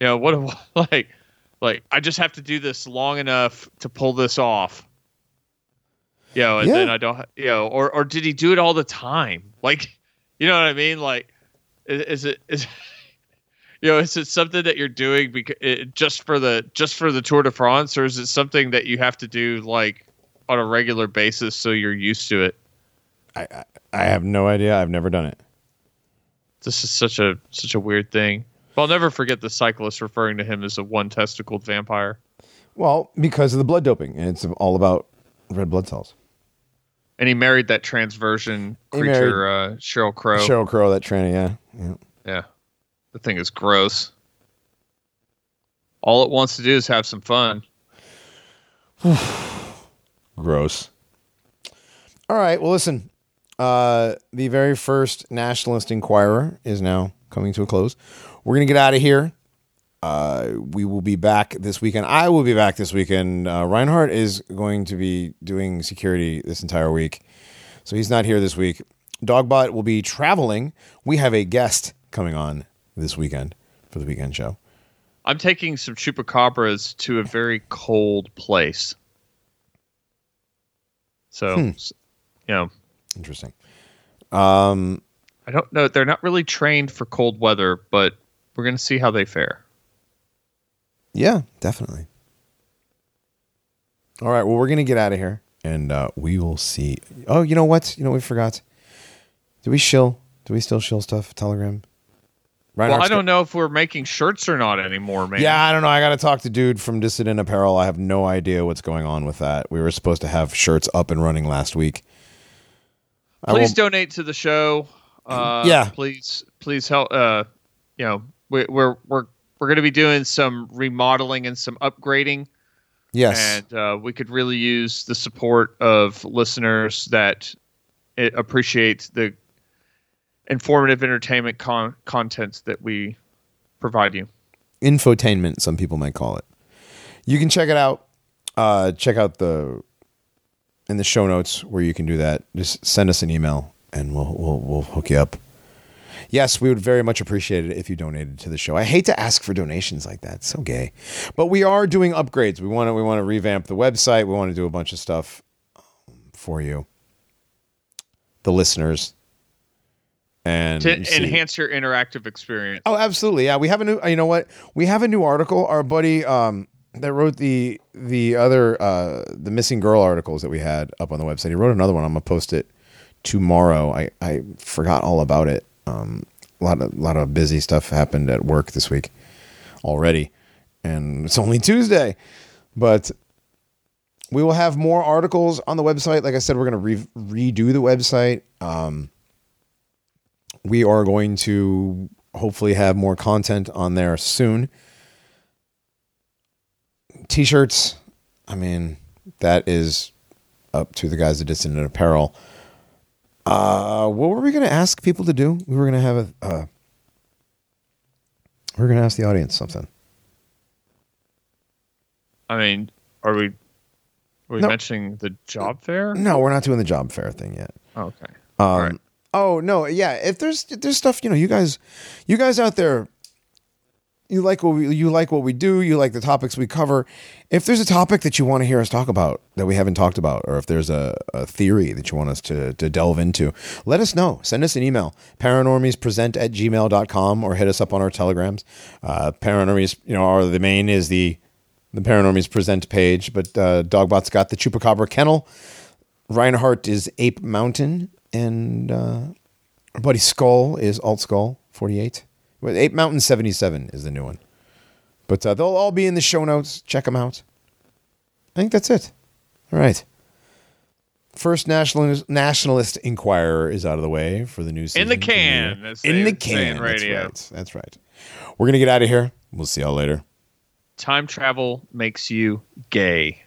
You know what? a- Like, like I just have to do this long enough to pull this off. You know, and Yeah. then I don't. You know, or or did he do it all the time? Like, you know what I mean? Like, is, is it is you know is it something that you're doing because it, just for the just for the Tour de France, or is it something that you have to do like on a regular basis so you're used to it? I, I I have no idea. I've never done it. This is such a such a weird thing. But I'll never forget the cyclist referring to him as a one testicled vampire. Well, because of the blood doping, and it's all about red blood cells. And he married that transversion creature, uh, Sheryl Crow. Sheryl Crow, that tranny, yeah, yeah. Yeah. The thing is gross. All it wants to do is have some fun. Gross. All right. Well, listen. Uh, the very first Nationalist Inquirer is now coming to a close. We're gonna get out of here. Uh, we will be back this weekend. I will be back this weekend. Uh, Reinhardt is going to be doing security this entire week, so he's not here this week. Dogbot will be traveling. We have a guest coming on this weekend for the weekend show. I'm taking some chupacabras to a very cold place. So, Hmm. you know, Interesting. Um, I don't know. They're not really trained for cold weather, but we're going to see how they fare. Yeah, definitely. All right. Well, we're gonna get out of here, and uh, we will see. Oh, you know what? You know we forgot. Do we shill? Do we still shill stuff? Telegram. Well, I don't know if we're making shirts or not anymore, man. Yeah, I don't know. I got to talk to dude from Dissident Apparel. I have no idea what's going on with that. We were supposed to have shirts up and running last week. Please donate to the show. Uh, Yeah. Please, please help. Uh, you know, we, we're we're we're going to be doing some remodeling and some upgrading, yes. and uh, we could really use the support of listeners that eh, appreciate the informative entertainment con- content that we provide you. infotainment some people might call it. You can check it out uh, check out the in the show notes where you can do that. Just send us an email and we'll we'll, we'll hook you up. Yes we would very much appreciate it if you donated to the show. I hate to ask for donations like that. It's so gay. But we are doing upgrades. We want to we want to revamp the website. We want to do a bunch of stuff um, for you. The listeners and To enhance your interactive experience. Oh, absolutely. Yeah, we have a new. You know what? We have a new article. Our buddy um, that wrote the the other uh, the missing girl articles that we had up on the website. He wrote another one. I'm gonna post it tomorrow. I I forgot all about it. Um, a lot of lot of busy stuff happened at work this week already, and it's only Tuesday, but. We will have more articles on the website. Like I said, we're going to re- redo the website. Um, we are going to hopefully have more content on there soon. T-shirts, I mean, that is up to the guys at Dissident Apparel. Uh, what were we going to ask people to do? We were going to have a. Uh, we are going to ask the audience something. I mean, are we are we No. mentioning the job fair? No, we're not doing the job fair thing yet. Oh, okay. Um, All right. Oh no, yeah. If there's if there's stuff, you know, you guys, you guys out there, you like what we you like what we do. You like the topics we cover. If there's a topic that you want to hear us talk about that we haven't talked about, or if there's a, a theory that you want us to to delve into, let us know. Send us an email, paranormiespresent at gmail.com or hit us up on our telegrams. Uh, Paranormies, you know, are the main is the the Paranormies Present page, but uh, Dogbot's got the Chupacabra Kennel. Reinhardt is Ape Mountain, and uh, our buddy Skull is Alt Skull 48. Well, Ape Mountain 77 is the new one. But uh, they'll all be in the show notes. Check them out. I think that's it. All right. First nationalist nationalist inquirer is out of the way for the new season. In the can, as In the can. in That's right. That's right. We're gonna get out of here. We'll see y'all later. Time travel makes you gay.